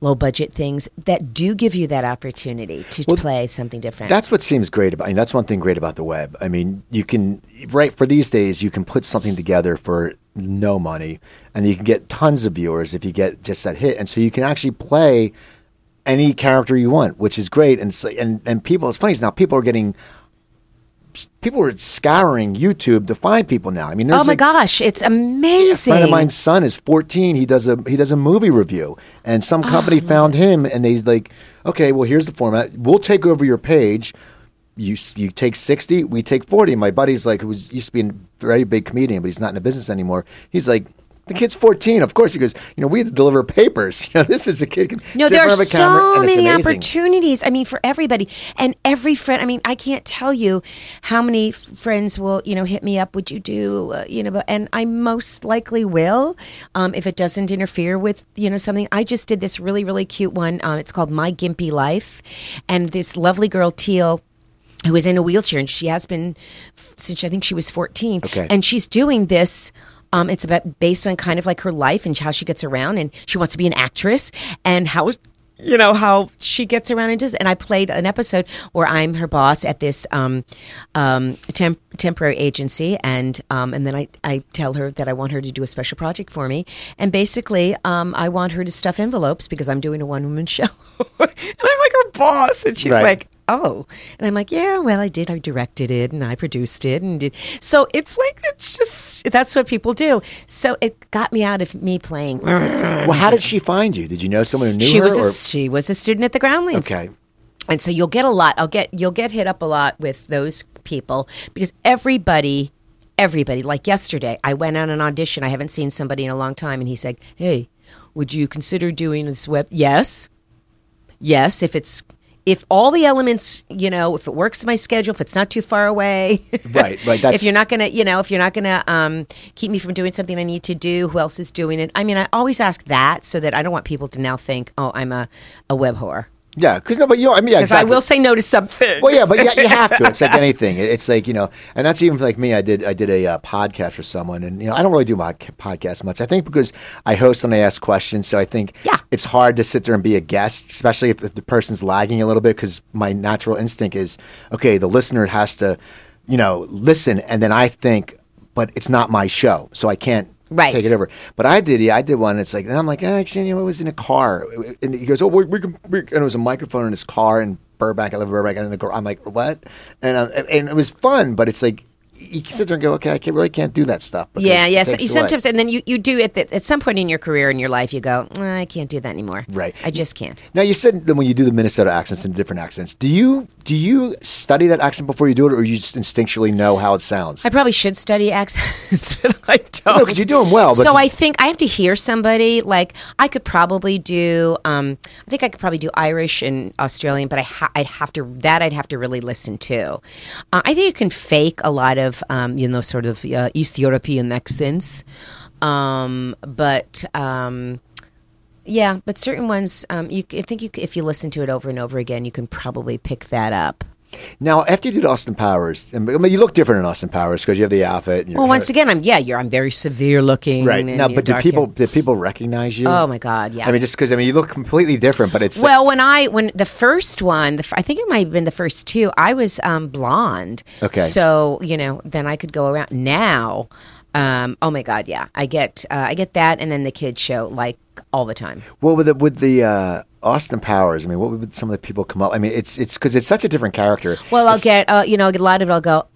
low budget things that do give you that opportunity to play something different. That's what seems great about. I mean, that's one thing great about the web. I mean, you can right for these days you can put something together for no money, and you can get tons of viewers if you get just that hit, and so you can actually play any character you want, which is great. And so, and and people, it's funny now people are getting people are scouring YouTube to find people now. I mean, oh my like, gosh, it's amazing. A friend of mine's son is 14. He does a he does a movie review, and some company oh, found him, and they like, okay, well, here's the format. We'll take over your page. You you take 60, we take 40. My buddy's like, who was used to be a very big comedian, but he's not in the business anymore. He's like, the kid's 14. Of course, he goes, you know, we have to deliver papers. You know, this is a kid. Can no, there are so many opportunities. I mean, for everybody and every friend. I mean, I can't tell you how many friends will, you know, hit me up. Would you do, uh, you know, and I most likely will um, if it doesn't interfere with, you know, something. I just did this really, really cute one. Um, it's called My Gimpy Life. And this lovely girl, Teal, who is in a wheelchair and she has been since I think she was 14. Okay. And she's doing this um, it's about based on kind of like her life and how she gets around, and she wants to be an actress and how you know how she gets around and does. And I played an episode where I'm her boss at this um, um, temp- temporary agency, and um, and then I, I tell her that I want her to do a special project for me, and basically um, I want her to stuff envelopes because I'm doing a one woman show, and I'm like her boss, and she's right. like, oh. And i'm like yeah well i did. I directed it and i produced it and did. So it's like it's just that's what people do. So it got me out of me playing. Well how did she find you? Did you know someone who knew she her was a, she was a student at the groundlings. Okay. And so you'll get a lot i'll get you'll get hit up a lot with those people because everybody everybody like yesterday i went on an audition. I haven't seen somebody in a long time. And he said hey would you consider doing this web yes. Yes if it's if all the elements, you know, if it works to my schedule, if it's not too far away, right, right. if you're not gonna, you know, if you're not gonna um, keep me from doing something I need to do, who else is doing it? I mean, I always ask that so that I don't want people to now think, oh, I'm a, a web whore. Yeah, because no, but you know, I mean, yeah, exactly. I will say no to something. Well, yeah, but yeah, you have to. It's like anything. It's like you know, and that's even like me. I did I did a uh, podcast for someone, and you know, I don't really do my podcast much. I think because I host and I ask questions, so I think yeah. it's hard to sit there and be a guest, especially if, if the person's lagging a little bit. Because my natural instinct is, okay, the listener has to, you know, listen, and then I think, but it's not my show, so I can't right. take it over. But I did, yeah, I did one. It's like, and I'm like, eh, actually, you know, it was in a car, and he goes, oh, we, we can, we, and it was a microphone in his car in Burbank. I live in Burbank, and in the, car, I'm like, what? And uh, and it was fun, but it's like you sit there and go, okay, I can't, really can't do that stuff. Yeah, yes. You sometimes, and then you, you do it at some point in your career in your life, you go, I can't do that anymore. Right. I just can't. Now you said that when you do the Minnesota accents and different accents, do you do you study that accent before you do it, or you just instinctually know how it sounds? I probably should study accents, but I don't. No, because you're doing well. so I think I have to hear somebody. Like I could probably do. Um, I think I could probably do Irish and Australian, but I ha- I'd have to that I'd have to really listen to. Uh, I think you can fake a lot of um, you know sort of uh, East European accents, um, but. Um, yeah, but certain ones, um, you, I think you, if you listen to it over and over again, you can probably pick that up. Now, after you did Austin Powers, I mean, you look different in Austin Powers because you have the outfit. well, once again, I'm yeah, you're I'm very severe looking. Right now, but did people hair. did people recognize you? Oh my God, yeah. I mean, just because I mean, you look completely different, but it's well, when I when the first one, the, I think it might have been the first two. I was um, blonde. Okay, so you know, then I could go around now. Um, oh my God, yeah, I get uh, I get that, and then the kids show like all the time. Well, with the, with the uh, Austin Powers, I mean, what would some of the people come up? I mean, it's it's because it's such a different character. Well, I'll it's, get uh, you know, a lot of it. I'll go,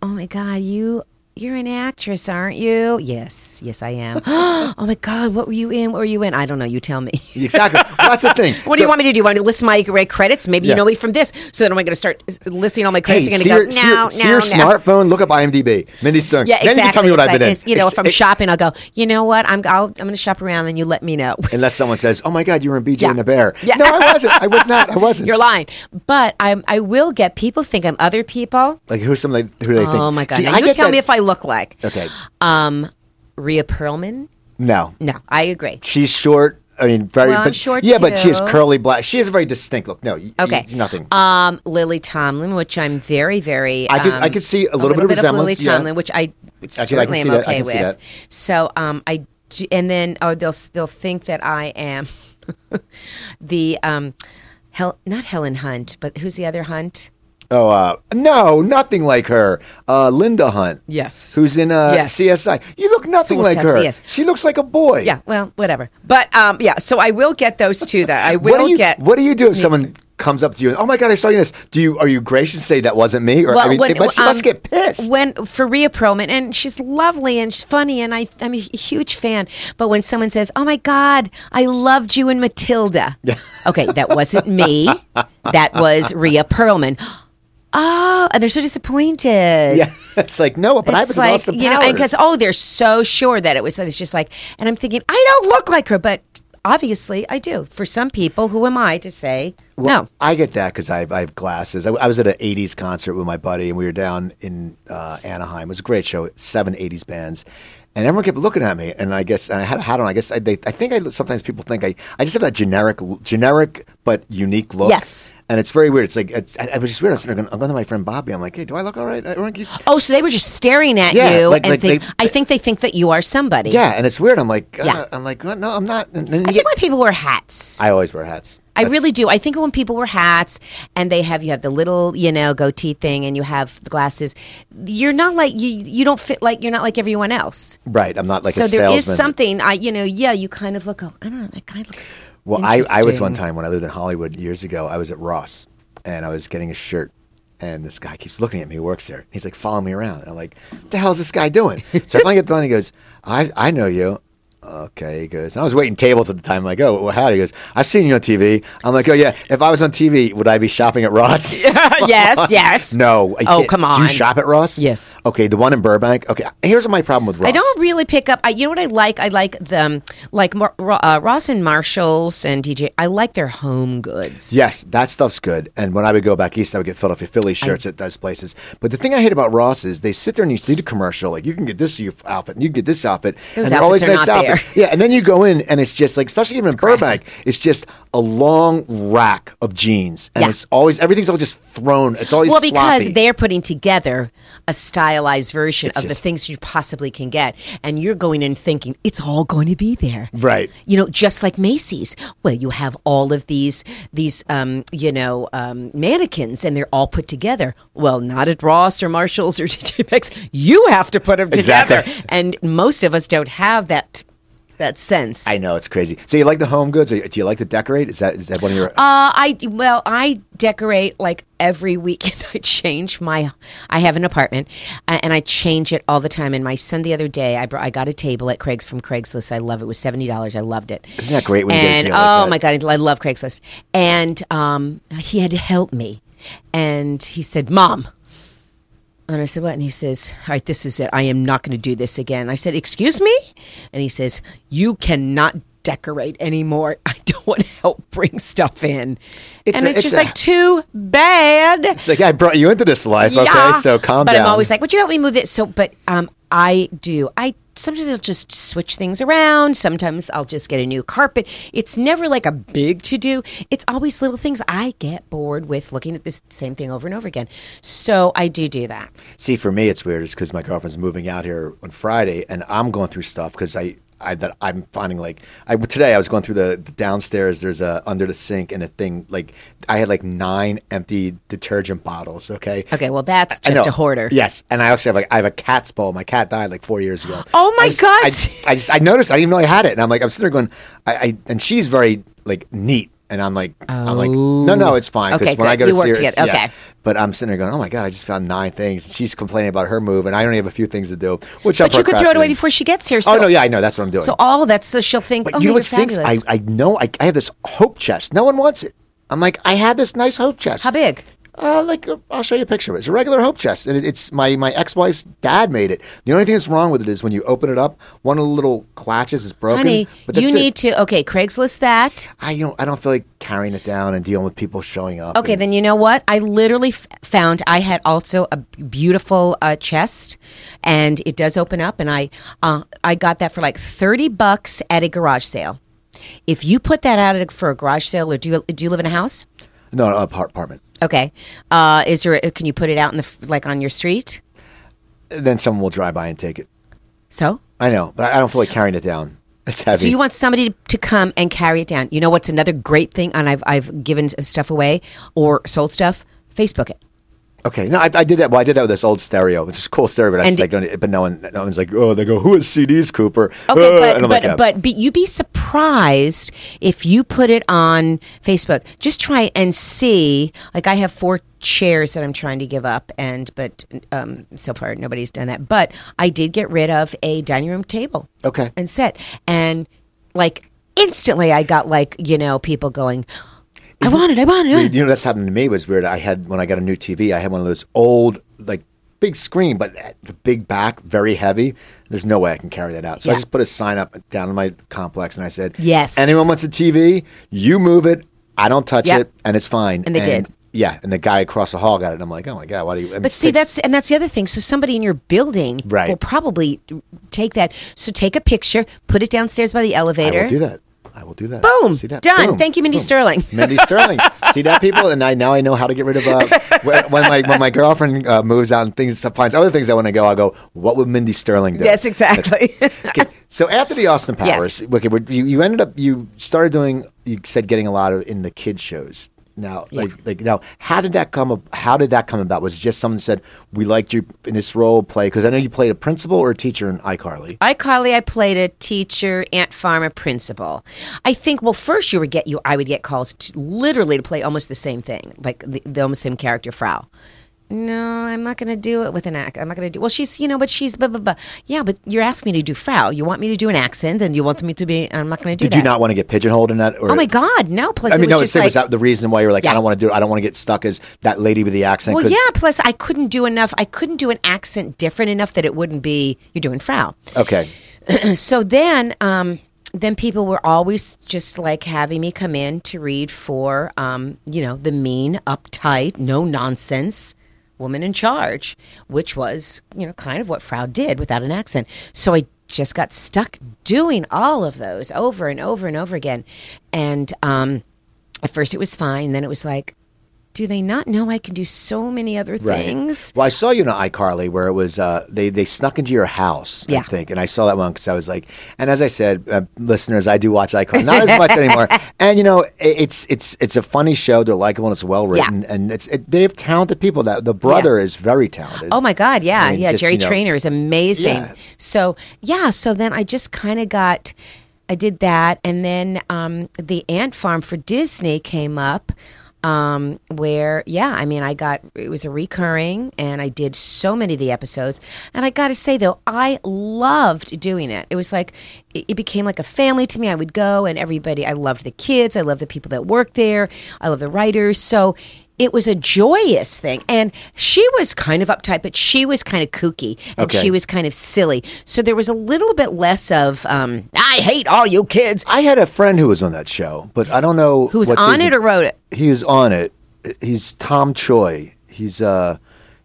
oh my god, you you're an actress, aren't you? Yes, yes, I am. oh my God, what were you in? What were you in? I don't know. You tell me. exactly. That's the thing. what do you want me to do? You want me to list my credits? Maybe yeah. you know me from this. So then I'm I going to start listing all my credits? Hey, you're going to go, now, now, your smartphone, look up IMDb. Mindy Sterling. Yeah, exactly. Then you tell me what it's I've been in. You know, if I'm it, shopping, I'll go, you know what? I'm, I'll, I'm going to shop around and you let me know. Unless someone says, oh my God, you were in BJ yeah. and the Bear. Yeah. No, I wasn't. I was not. I wasn't. You're lying. But I'm, I will get people think I'm other people. Like who's some like, who do they oh think? Oh my God. See, now, you tell that. me if I look like. Okay. Um, Rhea Perlman. No, no, I agree. She's short. I mean, very. Well, but, short yeah, too. but she has curly black. She has a very distinct look. No, okay, nothing. Um, Lily Tomlin, which I'm very, very. I could, um, I could see a little, a little bit, bit of Lily Tomlin, yeah. which I certainly am okay with. So, um, I and then oh, they'll they'll think that I am. the um, Hel- not Helen Hunt, but who's the other Hunt? Oh, uh, no, nothing like her. Uh, Linda Hunt. Yes. Who's in uh, Yes. CSI. You look nothing we'll like her. yes. She looks like a boy. Yeah, well, whatever. But um, yeah, so I will get those two. That I will What you get. What do you do if someone comes up to you and, oh my God, I saw you in this? Do you, are you gracious to say that wasn't me? Or, I mean, it must, she must um, get pissed. when for Rhea Perlman, and she's lovely and she's funny, and I I'm a huge fan. But when someone says, "Oh my God, I loved you in Matilda," okay, that wasn't me. that was Rhea Perlman. Oh, and they're so disappointed. yeah. It's like, no, but I It's haven't lost the you know, powers. because oh, they're so sure that it was. It's just like, and I'm thinking, I don't look like her, but obviously I do. For some people, who am I to say no? I get that because I, have- I have glasses. I, I was at an 80s concert with my buddy, and we were down in uh, Anaheim. It was a great show, seven 80s bands. And everyone kept looking at me, and I guess and I had a hat on. I guess I, they, I think I sometimes people think I, I just have that generic, generic but unique look. Yes. And it's very weird. It's like it's, I, I was just weird. I was going, I'm going to my friend Bobby. I'm like, hey, do I look all right? Oh, so they were just staring at Yeah, you like- and like think, they- I think they think that you are somebody. yeah, and it's weird. I'm like, uh, Yeah. I'm like, well, no, I'm not. And you I get- think when people wear hats. I always wear hats. I really do. I think when people wear hats and they have you have the little you know goatee thing and you have the glasses, you're not like you you don't fit like you're not like everyone else. right. I'm not like so there is something I you know yeah you kind of look oh I don't know that guy looks Well, I, I was one time when I lived in Hollywood years ago. I was at Ross, and I was getting a shirt, and this guy keeps looking at me. Who works there? He's like following me around. And I'm like, "What the hell is this guy doing?" so I finally get done. And he goes, "I I know you." Okay, he goes. I was waiting tables at the time. I'm like, oh, well, how? He goes, I've seen you on TV. I'm like, oh yeah. If I was on TV, would I be shopping at Ross? yes yes no. I oh come Do on you shop at Ross? Yes. Okay, the one in Burbank. Okay, here's my problem with Ross. I don't really pick up. I, you know what I like? I like them, like uh, Ross and Marshalls and TJ. I like their home goods. Yes, that stuff's good. And when I would go back east, I would get Philadelphia Philly shirts at those places. But the thing I hate about Ross is they sit there and you see the commercial, like you can get this your outfit and you can get this outfit. Those and they're always outfits nice not outfits. Yeah, and then you go in and it's just like, especially even in Burbank, it's just a long rack of jeans, and Yeah. it's always everything's all just thrown. It's always Well, because sloppy. they're putting together a stylized version It's of the things you possibly can get, and you're going in thinking it's all going to be there, Right. You know, just like Macy's. Well, you have all of these these um, you know um, mannequins, and they're all put together. Well, not at Ross or Marshalls or TJ Maxx. You have to put them together, Exactly. and most of us don't have that that sense. I know it's crazy. So you like the home goods? Do you like to decorate? Is that is that one of your? Uh, I well, I decorate like every weekend. I change my. I have an apartment, uh, and I change it all the time. And my son the other day, I brought, I got a table at Craig's from Craigslist. I love it. It was seventy dollars. I loved it. Isn't that great when you get a and like oh that? my god, I love Craigslist. And um, he had to help me, and he said, "Mom." And I said, What? And he says, All right, this is it. I am not going to do this again. I said, Excuse me? And he says, You cannot decorate anymore. I don't want to help bring stuff in. It's and a- it's, it's just a- like, Too bad. It's like I brought you into this life. Okay, so calm but down. But I'm always like, Would you help me move this? So, but um, I do. I sometimes I'll just switch things around. Sometimes I'll just get a new carpet. It's never like a big to do. It's always little things. I get bored with looking at this same thing over and over again. So I do do that. See, for me, it's weird. It's because my girlfriend's moving out here on Friday, and I'm going through stuff because I, I that I'm finding like I today I was going through the, the downstairs. There's a under the sink and a thing like I had like nine empty detergent bottles. Okay. Okay, well that's just a hoarder. Yes, and I actually have like I have a cat's bowl. My cat died like four years ago. Oh my I just- God. I, just- I just I noticed I didn't even know I had it, and I'm like I'm sitting there going, I, I and she's very like neat, and I'm like I'm like no no it's fine because oh. Okay, when I good. go You to work see her, together. yeah. Okay. But I'm sitting there going, oh my god, I just found nine things. She's complaining about her move, and I only have a few things to do. Which I'm But you could throw it away before she gets here. Oh, so, oh no, yeah, I know that's what I'm doing. So all that's so she'll think, but oh, you know what stinks? I. I know I, I have this hope chest. No one wants it. I'm like I have this nice hope chest. How big? Uh, like uh, I'll show you a picture of it. It's a regular hope chest, and it, it's my my ex wife's dad made it. The only thing that's wrong with it is when you open it up, one of the little clutches is broken. Honey, you it. need to. Okay, Craigslist that. I don't. I don't feel like carrying it down and dealing with people showing up. Okay, and- then you know what? I literally f- found I had also a beautiful uh, chest, and it does open up, and I uh, I got that for like thirty bucks at a garage sale. If you put that out for a garage sale, or do you do you live in a house? no, no apart- apartment. Okay, uh, is there? A, can you put it out in the like on your street? Then someone will drive by and take it. So I know, but I don't feel like carrying it down. It's heavy. So you want somebody to, to come and carry it down. You know what's another great thing? And I've I've given stuff away or sold stuff. Facebook it. Okay, no, I, I did that. Well, I did that with this old stereo. It's a cool stereo, but, I just, like, don't- but no one, no one's like, oh, they go, who is CDs, Cooper? Okay, Uh, but but, like, yeah. but but you'd be surprised if you put it on Facebook. Just try and see. Like I have four chairs that I'm trying to give up, and but um, so far nobody's done that. But I did get rid of a dining room table. Okay. and set, and like instantly I got like you know people going, I want it, I want it. I want it." you know, that's happened to me was weird. I had when I got a new TV, I had one of those old like big screen, but uh, the big back, very heavy. There's no way I can carry that out. So I just put a sign up down in my complex, and I said, Yes. anyone wants a TV, you move it. I don't touch Yep. it, and it's fine." And they did. Yeah, and the guy across the hall got it. And I'm like, "Oh my god, why do you?" I mean, But see, that's and that's the other thing. So somebody in your building Right. will probably take that. So take a picture, put it downstairs by the I elevator. do that. I will do that. Boom. See that? Done. Boom. Thank you, Mindy Boom. Sterling. Mindy Sterling. See that, people? And I now I know how to get rid of uh, when, when my when my girlfriend uh, moves out and things finds other things I want to go. I go, what would Mindy Sterling do? Yes, exactly. Okay, So after the Austin Powers, Yes. okay, you, you ended up you started doing. You said getting a lot of in the kids shows. Now, like, like now, how did that come? ab- How did that come about? Was it just someone said we liked you in this role? Play because I know you played a principal or a teacher in iCarly. iCarly, I played a teacher, Ant Farm, a principal. I think. Well, first you would get you. I would get calls to, literally to play almost the same thing, like the, the almost same character, Frau. No, I'm not going to do it with an act. I'm not going to do. Well, she's you know, but she's blah blah blah. Yeah, but you're asking me to do Frau. You want me to do an accent, and you want me to be. I'm not going to do Did that. you not want to get pigeonholed in that? Or, Oh my God, no! Plus, I mean, no, just like, was that the reason why you're like, I don't want to do. I don't want to get stuck as that lady with the accent. Well, yeah. Plus, I couldn't do enough. I couldn't do an accent different enough that it wouldn't be you're doing Frau. Okay. so then um then people were always just like having me come in to read for um you know the mean uptight no nonsense woman in charge which was you know kind of what frau did without an accent. So i just got stuck doing all of those over and over and over again. And um at first it was fine. Then it was like do they not know i can do so many other things Well, I saw you in iCarly where it was uh, they they snuck into your house, yeah. I think, and I saw that one because I was like, and as I said, uh, listeners, I do watch iCarly, not as much anymore. And you know, it, it's it's it's a funny show. They're likable and it's well written, and it's it, they have talented people. That the brother is very talented. Oh my God, yeah, I mean, yeah. just, Jerry you know- Trainor is amazing. Yeah. So yeah, so then I just kind of got, I did that, and then um, the Ant Farm for Disney came up. Um, where yeah, I mean, I got it was a recurring, and I did so many of the episodes, and I got to say though, I loved doing it. It was like it, it became like a family to me. I would go, and everybody. I loved the kids. I loved the people that worked there. I love the writers. So it was a joyous thing. And she was kind of uptight, but she was kind of kooky and Okay. she was kind of silly. So there was a little bit less of, um, I hate all you kids. I had a friend who was on that show, but I don't know Who was on it or wrote it? He was on it. He's Tom Choi. He's uh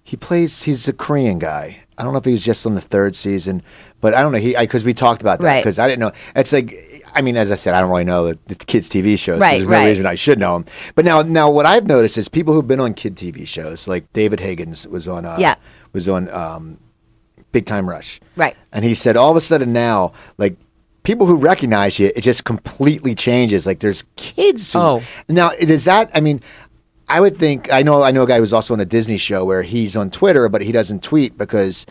he plays. He's a Korean guy. I don't know if he was just on the third season, but I don't know. He because we talked about that Right. because I didn't know. It's like. I mean, as I said, I don't really know the, the kids' TV shows. Right, There's right. no reason I should know them. But now, now, what I've noticed is people who've been on kid TV shows, like David Higgins was on. Uh, Yeah. Was on um, Big Time Rush. Right. And he said all of a sudden now, like people who recognize you, it just completely changes. Like there's kids. Who, Oh. Now is that? I mean, I would think I know. I know a guy who's also on a Disney show where he's on Twitter, but he doesn't tweet because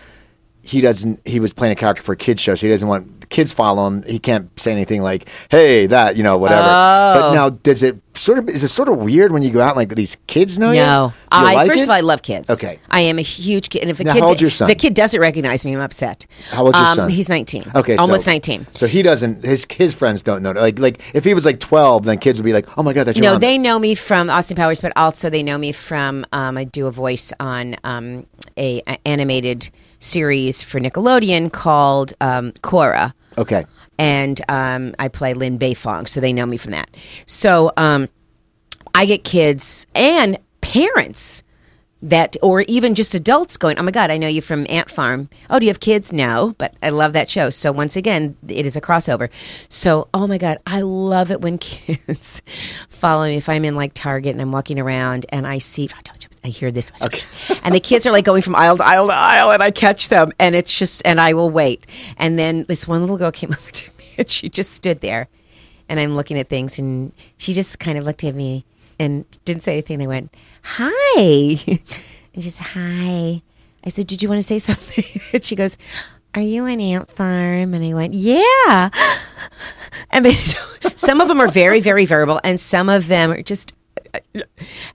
he doesn't. He was playing a character for a kids show, so he doesn't want kids follow him. He can't say anything like "Hey, that," you know, whatever. But Oh. now, does it sort of is it sort of weird when you go out and, like these kids know you? No, I like first it? of all, I love kids. Okay. I am a huge kid, and if a Now, kid, how old's your son? the kid doesn't recognize me, I'm upset. How old's your um, son? He's 19. Okay, almost so, 19. So he doesn't. His his friends don't know. Like like if he was like twelve, then kids would be like, "Oh my god, that's your No, mom." they know me from Austin Powers, but also they know me from um, I do a voice on um, a, a animated series for Nickelodeon called um, Korra. Okay. and um, I play Lin Beifong, so they know me from that. So um, I get kids and parents that, or even just adults going, "Oh my God, I know you from Ant Farm. Oh, do you have kids? No, but I love that show. So once again, it is a crossover. So oh my God, I love it when kids follow me. If I'm in like Target and I'm walking around and I see. I hear this, and the kids are like going from aisle to aisle to aisle, and I catch them, and it's just, and I will wait, and then this one little girl came over to me and she just stood there, and I'm looking at things, and she just kind of looked at me and didn't say anything. And I went, "Hi," and she said, "Hi." I said, "Did you want to say something?" and she goes, "Are you an ant farm?" And I went, "Yeah." And they, some of them are very, very verbal, and some of them are just.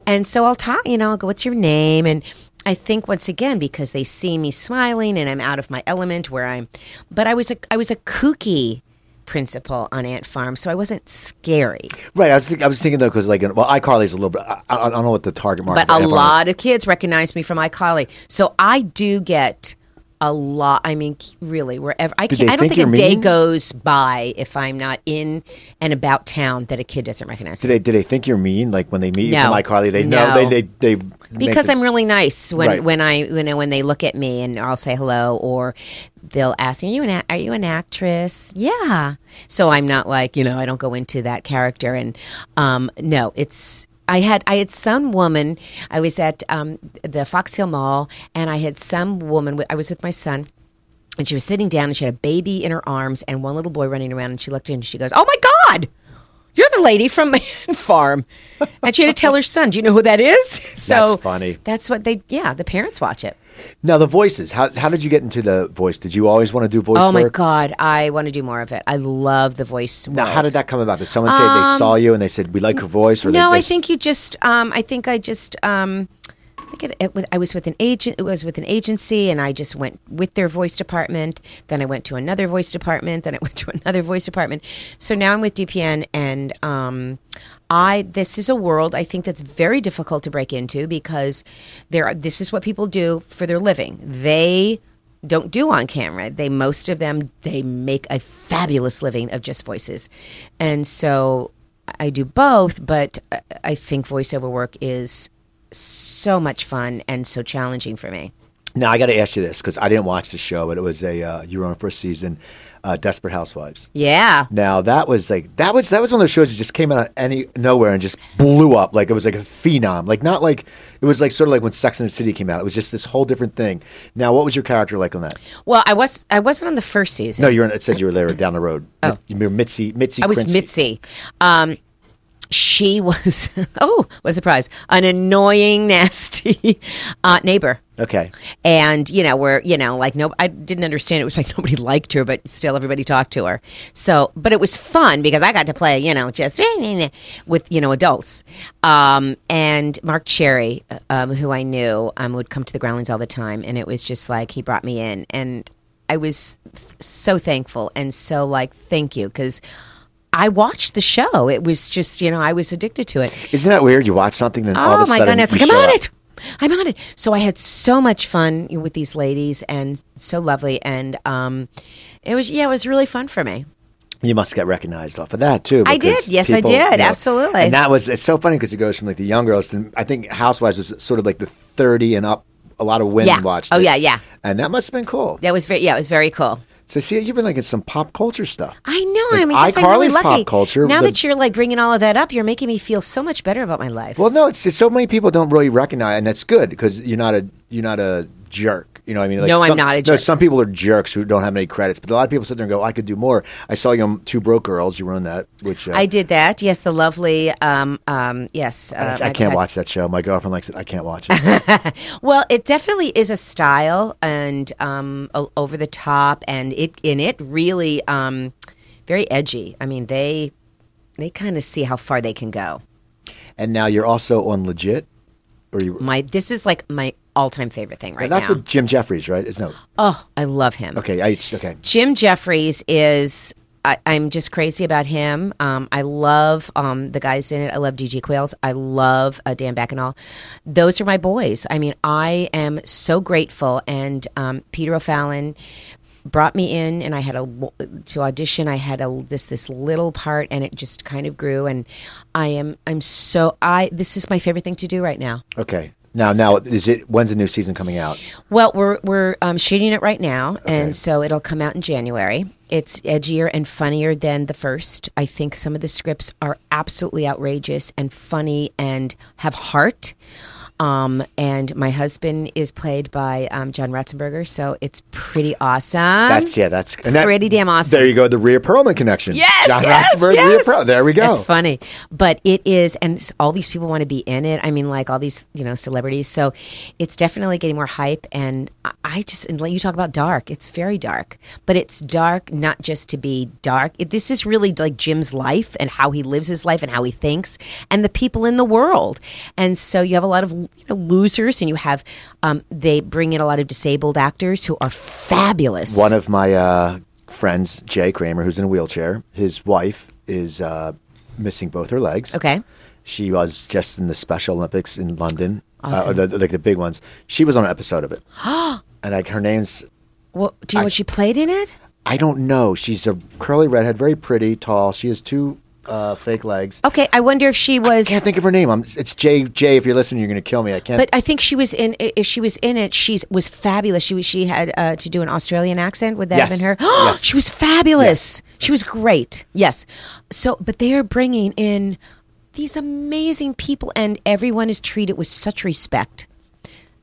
And so I'll talk, you know, I'll go, "What's your name?" And I think once again because they see me smiling and I'm out of my element where I'm, but I was a I was a kooky principal on Ant Farm, so I wasn't scary. Right. I was think, I was thinking though because like well, iCarly's a little bit. I, I don't know what the target market. But a Ant Farm lot of kids recognize me from iCarly, so I do get a lot. I mean, really, wherever I can't, they I don't think think a day mean? goes by if I'm not in and about town that a kid doesn't recognize Do me. they do they think you're mean? Like when they meet you No. from iCarly, they know No. they they they because I'm really nice when Right. when I you know when they look at me and I'll say hello or they'll ask me are you an a- are you an actress yeah so I'm not like you know I don't go into that character and um no it's I had I had some woman I was at um, the Fox Hill Mall and I had some woman I was with my son and she was sitting down and she had a baby in her arms and one little boy running around and she looked in and she goes oh my god you're the lady from Man farm. And she had to tell her son do you know who that is? So funny. that's what they yeah the parents watch it now the voices. How how did you get into the voice? Did you always want to do voice oh my work? god i want to do more of it i love the voice Now, how did that come about? Did someone say they saw you and they said we like her voice? Or Um, no they, i think you just um i think i just um I think it, I was with an agent. It was with an agency, and I just went with their voice department. Then I went to another voice department. Then I went to another voice department. So now I'm with DPN, and um, I this is a world I think that's very difficult to break into because there. are- This is what people do for their living. They don't do on camera. They most of them they make a fabulous living of just voices, and so I do both. But I- I think voiceover work is so much fun and so challenging for me. Now I got to ask you this because I didn't watch the show, but it was a uh, you were on first season, uh, Desperate Housewives. Yeah. Now that was like that was that was one of those shows that just came out of any nowhere and just blew up. Like it was like a phenom. Like not like it was like sort of like when Sex and the City came out. It was just this whole different thing. Now, what was your character like on that? Well, I was I wasn't on the first season. No, you were. It said you were there down the road. Oh. You were Mitzi. Mitzi. I was Kinsky. Mitzi. Um, she was oh, what a surprise! An annoying, nasty uh, neighbor. Okay. And you know, we're, you know, like no, I didn't understand. It was like nobody liked her, but still everybody talked to her. So, but it was fun because I got to play, you know, just with you know adults. Um, and Marc Cherry, um, who I knew, um, would come to the Groundlings all the time, and it was just like he brought me in, and I was so thankful and so like thank you because. I watched the show. It was just, you know, I was addicted to it. Isn't that weird? You watch something, then all of Oh a my sudden goodness! Like I'm on up. it. I'm on it. So I had so much fun with these ladies, and so lovely, and um, it was yeah, it was really fun for me. You must get recognized off of that too. I did. Yes, I did. Absolutely. And that was it's so funny because it goes from like the young girls, and I think Housewives was sort of like the thirty and up. A lot of women Yeah. watched. Oh, it. yeah, yeah. And that must have been cool. That was very yeah, it was very cool. So see, you've been like in some pop culture stuff. I know. Like I mean, guess I'm really iCarly's pop culture, Now the- that you're like bringing all of that up, you're making me feel so much better about my life. Well, no, it's just so many people don't really recognize, and that's good because you're not a you're not a jerk. You know what I mean? Like No, I'm not a No, some people are jerks who don't have any credits, but a lot of people sit there and go, "I could do more." I saw you on Two Broke Girls. You were on that, which uh, I did that. Yes, the lovely. Um, um, yes, uh, I, I've can't had- watch that show. My girlfriend likes it. I can't watch it. Well, it definitely is a style and um, o- over the top, and it in it really um, very edgy. I mean, they they kind of see how far they can go. and now you're also on Legit, or you? My this is like my all time favorite thing right now. that's now. with Jim Jefferies, right? Isn't it? oh, I love him. Okay, I, it's- okay. Jim Jefferies is. I, I'm just crazy about him. Um, I love um, the guys in it. I love DJ Qualls. I love uh, Dan Bakkedahl. Those are my boys. I mean, I am so grateful. And um, Peter O'Fallon brought me in, and I had a to audition. I had a this this little part, and it just kind of grew. And I am I'm so I this is my favorite thing to do right now. Okay. Now, now, is it? When's the new season coming out? Well, we're we're um, shooting it right now, and so it'll come out in January. It's edgier and funnier than the first. I think some of the scripts are absolutely outrageous and funny and have heart. Um, and my husband is played by um, John Ratzenberger, so it's pretty awesome. That's yeah. That's and that- Pretty damn awesome. There you go. The Rhea Perlman connection. Yes, John yes, Ratzenberg, yes. Rhea Perlman. There we go. It's funny, but it is, and all these people want to be in it. I mean, like all these, you know, celebrities. So it's definitely getting more hype. And I, I just, and you talk about dark, it's very dark, but it's dark not just to be dark. It, this is really like Jim's life and how he lives his life and how he thinks, and the people in the world. And so you have a lot of you know, losers, and you have um, they bring in a lot of disabled actors who are fabulous. One of my uh, friends, Jay Kramer, who's in a wheelchair, his wife is uh, missing both her legs. okay. She was just in the Special Olympics in London, Awesome. uh, the, like the big ones. She was on an episode of it, and like her name's Well, do you know I- what she played in it? I don't know. She's a curly redhead, very pretty, tall. She has two uh, fake legs. Okay, I wonder if she was. I can't think of her name. I'm, it's Jay. Jay, if you're listening, you're going to kill me. I can't. But I think she was in. If she was in it, she was fabulous. She was. She had uh, to do an Australian accent. Would that have been her? Yes. She was fabulous. She was great. Yes. So, but they are bringing in these amazing people, and everyone is treated with such respect.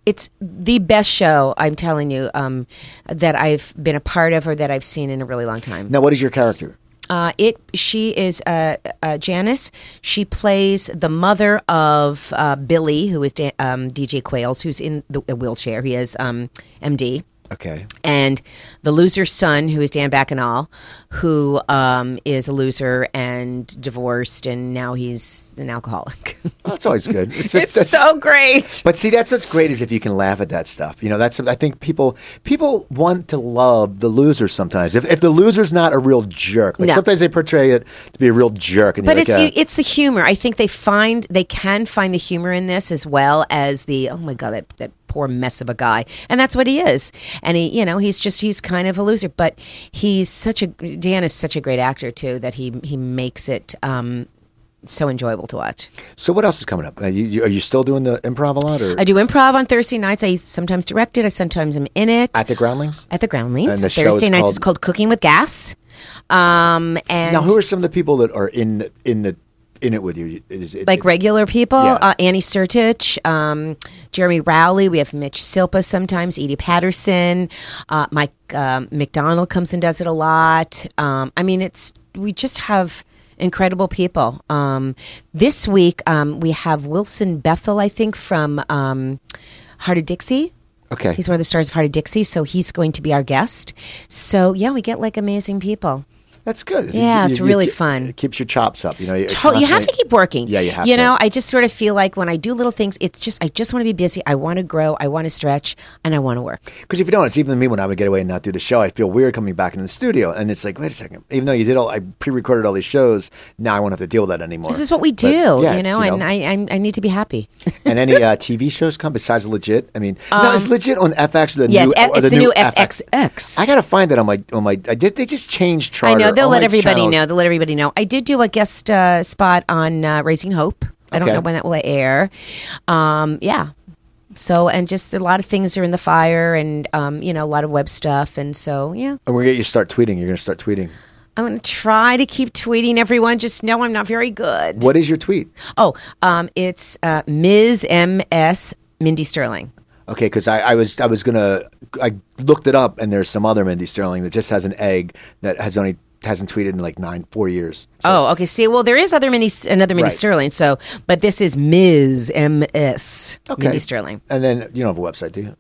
It's the best show. I'm telling you um, that I've been a part of, or that I've seen in a really long time. now, what is your character? Uh, it she is uh, uh, Janice. She plays the mother of uh, Billy, who is Dan, um, DJ Qualls, who's in the a wheelchair. He is um, MD. Okay. And the loser's son, who is Dan Bakkedahl, who um, is a loser and divorced, and now he's an alcoholic. Well, that's always good. It's, it's that's- so great. But see, that's what's great is if you can laugh at that stuff. You know, that's I think people people want to love the loser sometimes. If, if the loser's not a real jerk, like No. sometimes they portray it to be a real jerk. And But it's like, uh, it's the humor. I think they find they can find the humor in this as well as the oh my god that that poor mess of a guy, and that's what he is. And he you know he's just he's kind of a loser, but he's such a Dan is such a great actor too that he he makes it. Um, so enjoyable to watch. so what else is coming up? Are you, you, are you still doing the improv a lot, or I do improv on Thursday nights. I sometimes direct it. I sometimes am in it at the Groundlings? at the Groundlings. And the show is Thursday nights called- it's called Cooking with Gas. Um, and Now, who are some of the people that are in in the in it with you? Is it, like regular people. Yeah. Uh, Annie Sertich, um, Jeremy Rowley. We have Mitch Silpa sometimes. Edie Patterson. Uh, Mike um, McDonald comes and does it a lot. Um, I mean, it's we just have incredible people. Um, this week um, we have Wilson Bethel, I think, from um, Hart of Dixie. Okay. He's one of the stars of Hart of Dixie, so he's going to be our guest. So yeah, we get like amazing people. That's good. Yeah, it's really ke- fun. It keeps your chops up. You know, To- you have to keep working. Yeah, you have You to. know, I just sort of feel like when I do little things, it's just I just want to be busy. I want to grow. I want to stretch, and I want to work. Because if you don't, it's even me when I would get away and not do the show. I feel weird coming back in the studio, and it's like, wait a second. Even though you did all, I pre-recorded all these shows. Now I won't have to deal with that anymore. This is what we But, do, yeah, you it's, know, and I, I I need to be happy. and any uh, TV shows come besides legit. I mean, no, is legit on FX the Um, yes, new? F- or it's the, new FXX. I gotta find that on my on my. I did. They just changed charter. They'll All let everybody channels- know. They'll let everybody know. I did do a guest uh, spot on uh, Raising Hope. I don't know when that will air. Um, yeah. So and just a lot of things are in the fire, and um, you know a lot of web stuff, and so yeah. And we're gonna get you start tweeting. You're gonna start tweeting. I'm going to try to keep tweeting everyone. Just know I'm not very good. What is your tweet? Oh, um, it's uh, Ms. M.S. Mindy Sterling. Okay, because I, I was I was gonna I looked it up and there's some other Mindy Sterling that just has an egg that has only hasn't tweeted in like nine four years. So- Oh, okay. See, well, there is other mini another mini Right. Sterling. So, but this is Ms. M.S. okay. Mindy Sterling. And then you don't have a website, do you?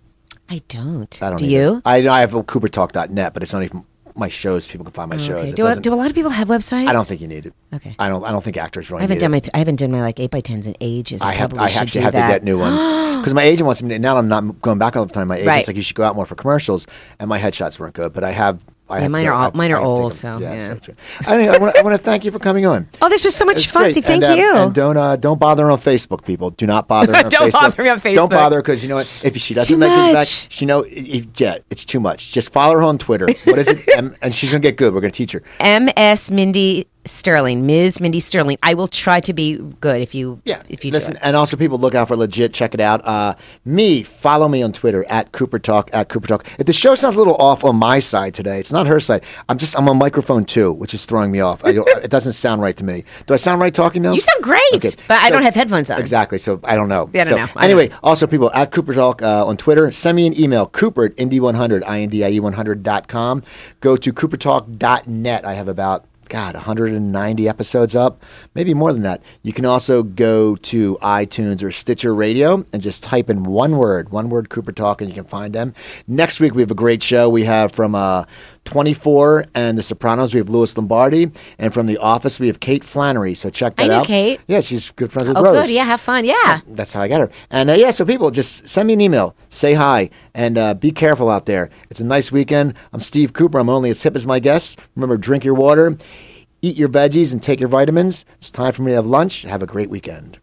I don't. I don't. Do either. you? I I have a CooperTalk.net, but it's only my shows. People can find my oh, shows. Okay. It Do, a, do a lot of people have websites? I don't think you need it. Okay. I don't. I don't think actors really. I haven't done it. my I haven't done my like eight by tens in ages. I, I have. I actually have that. to get new ones because my agent wants me. To, now I'm not going back all the time. My agent's Right. like, you should go out more for commercials, and my headshots weren't good. But I have. I Yeah, mine are all- mine are old, so, yeah. right. Anyway, I want to I want to thank you for coming on. Oh, this was so much It's fun. See, thank and, uh, you. And don't uh, don't bother on Facebook, people. Do not bother on Don't Facebook. bother me on Facebook. Don't bother because you know what? If she doesn't make it back, she know. Yeah, it's too much. Just follow her on Twitter. What is it? and, and she's gonna get good. We're gonna teach her. M.S. Mindy Sterling, Ms. Mindy Sterling. I will try to be good if you Yeah. if you Listen, and also people look out for legit. Check it out. Uh, me, follow me on Twitter at Cooper Talk at Cooper Talk. If the show sounds a little off on my side today, it's not her side. I'm just I'm on microphone too, which is throwing me off. I don't, it doesn't sound right to me. Do I sound right talking now? You sound great, but I don't have headphones on. Exactly. So I don't know. Yeah, I don't So, know. I Anyway, also people at Cooper Talk uh, on Twitter, send me an email, Cooper at Indie100, I-N-D-I-E100.com. Go to coopertalk.net. I have about God, 190 episodes up, maybe more than that. You can also go to iTunes or Stitcher Radio and just type in one word, one word Cooper Talk, and you can find them. Next week, we have a great show. We have from uh, 24 and The Sopranos, we have Louis Lombardi. And from The Office, we have Kate Flannery. So check that I know out. Kate. Yeah, she's good friends with Oh, Rose. good. Yeah, have fun. Yeah. That's how I got her. And uh, yeah, so people just send me an email, say hi, and uh, be careful out there. It's a nice weekend. I'm Steve Cooper. I'm only as hip as my guests. Remember, drink your water, eat your veggies, and take your vitamins. It's time for me to have lunch. Have a great weekend.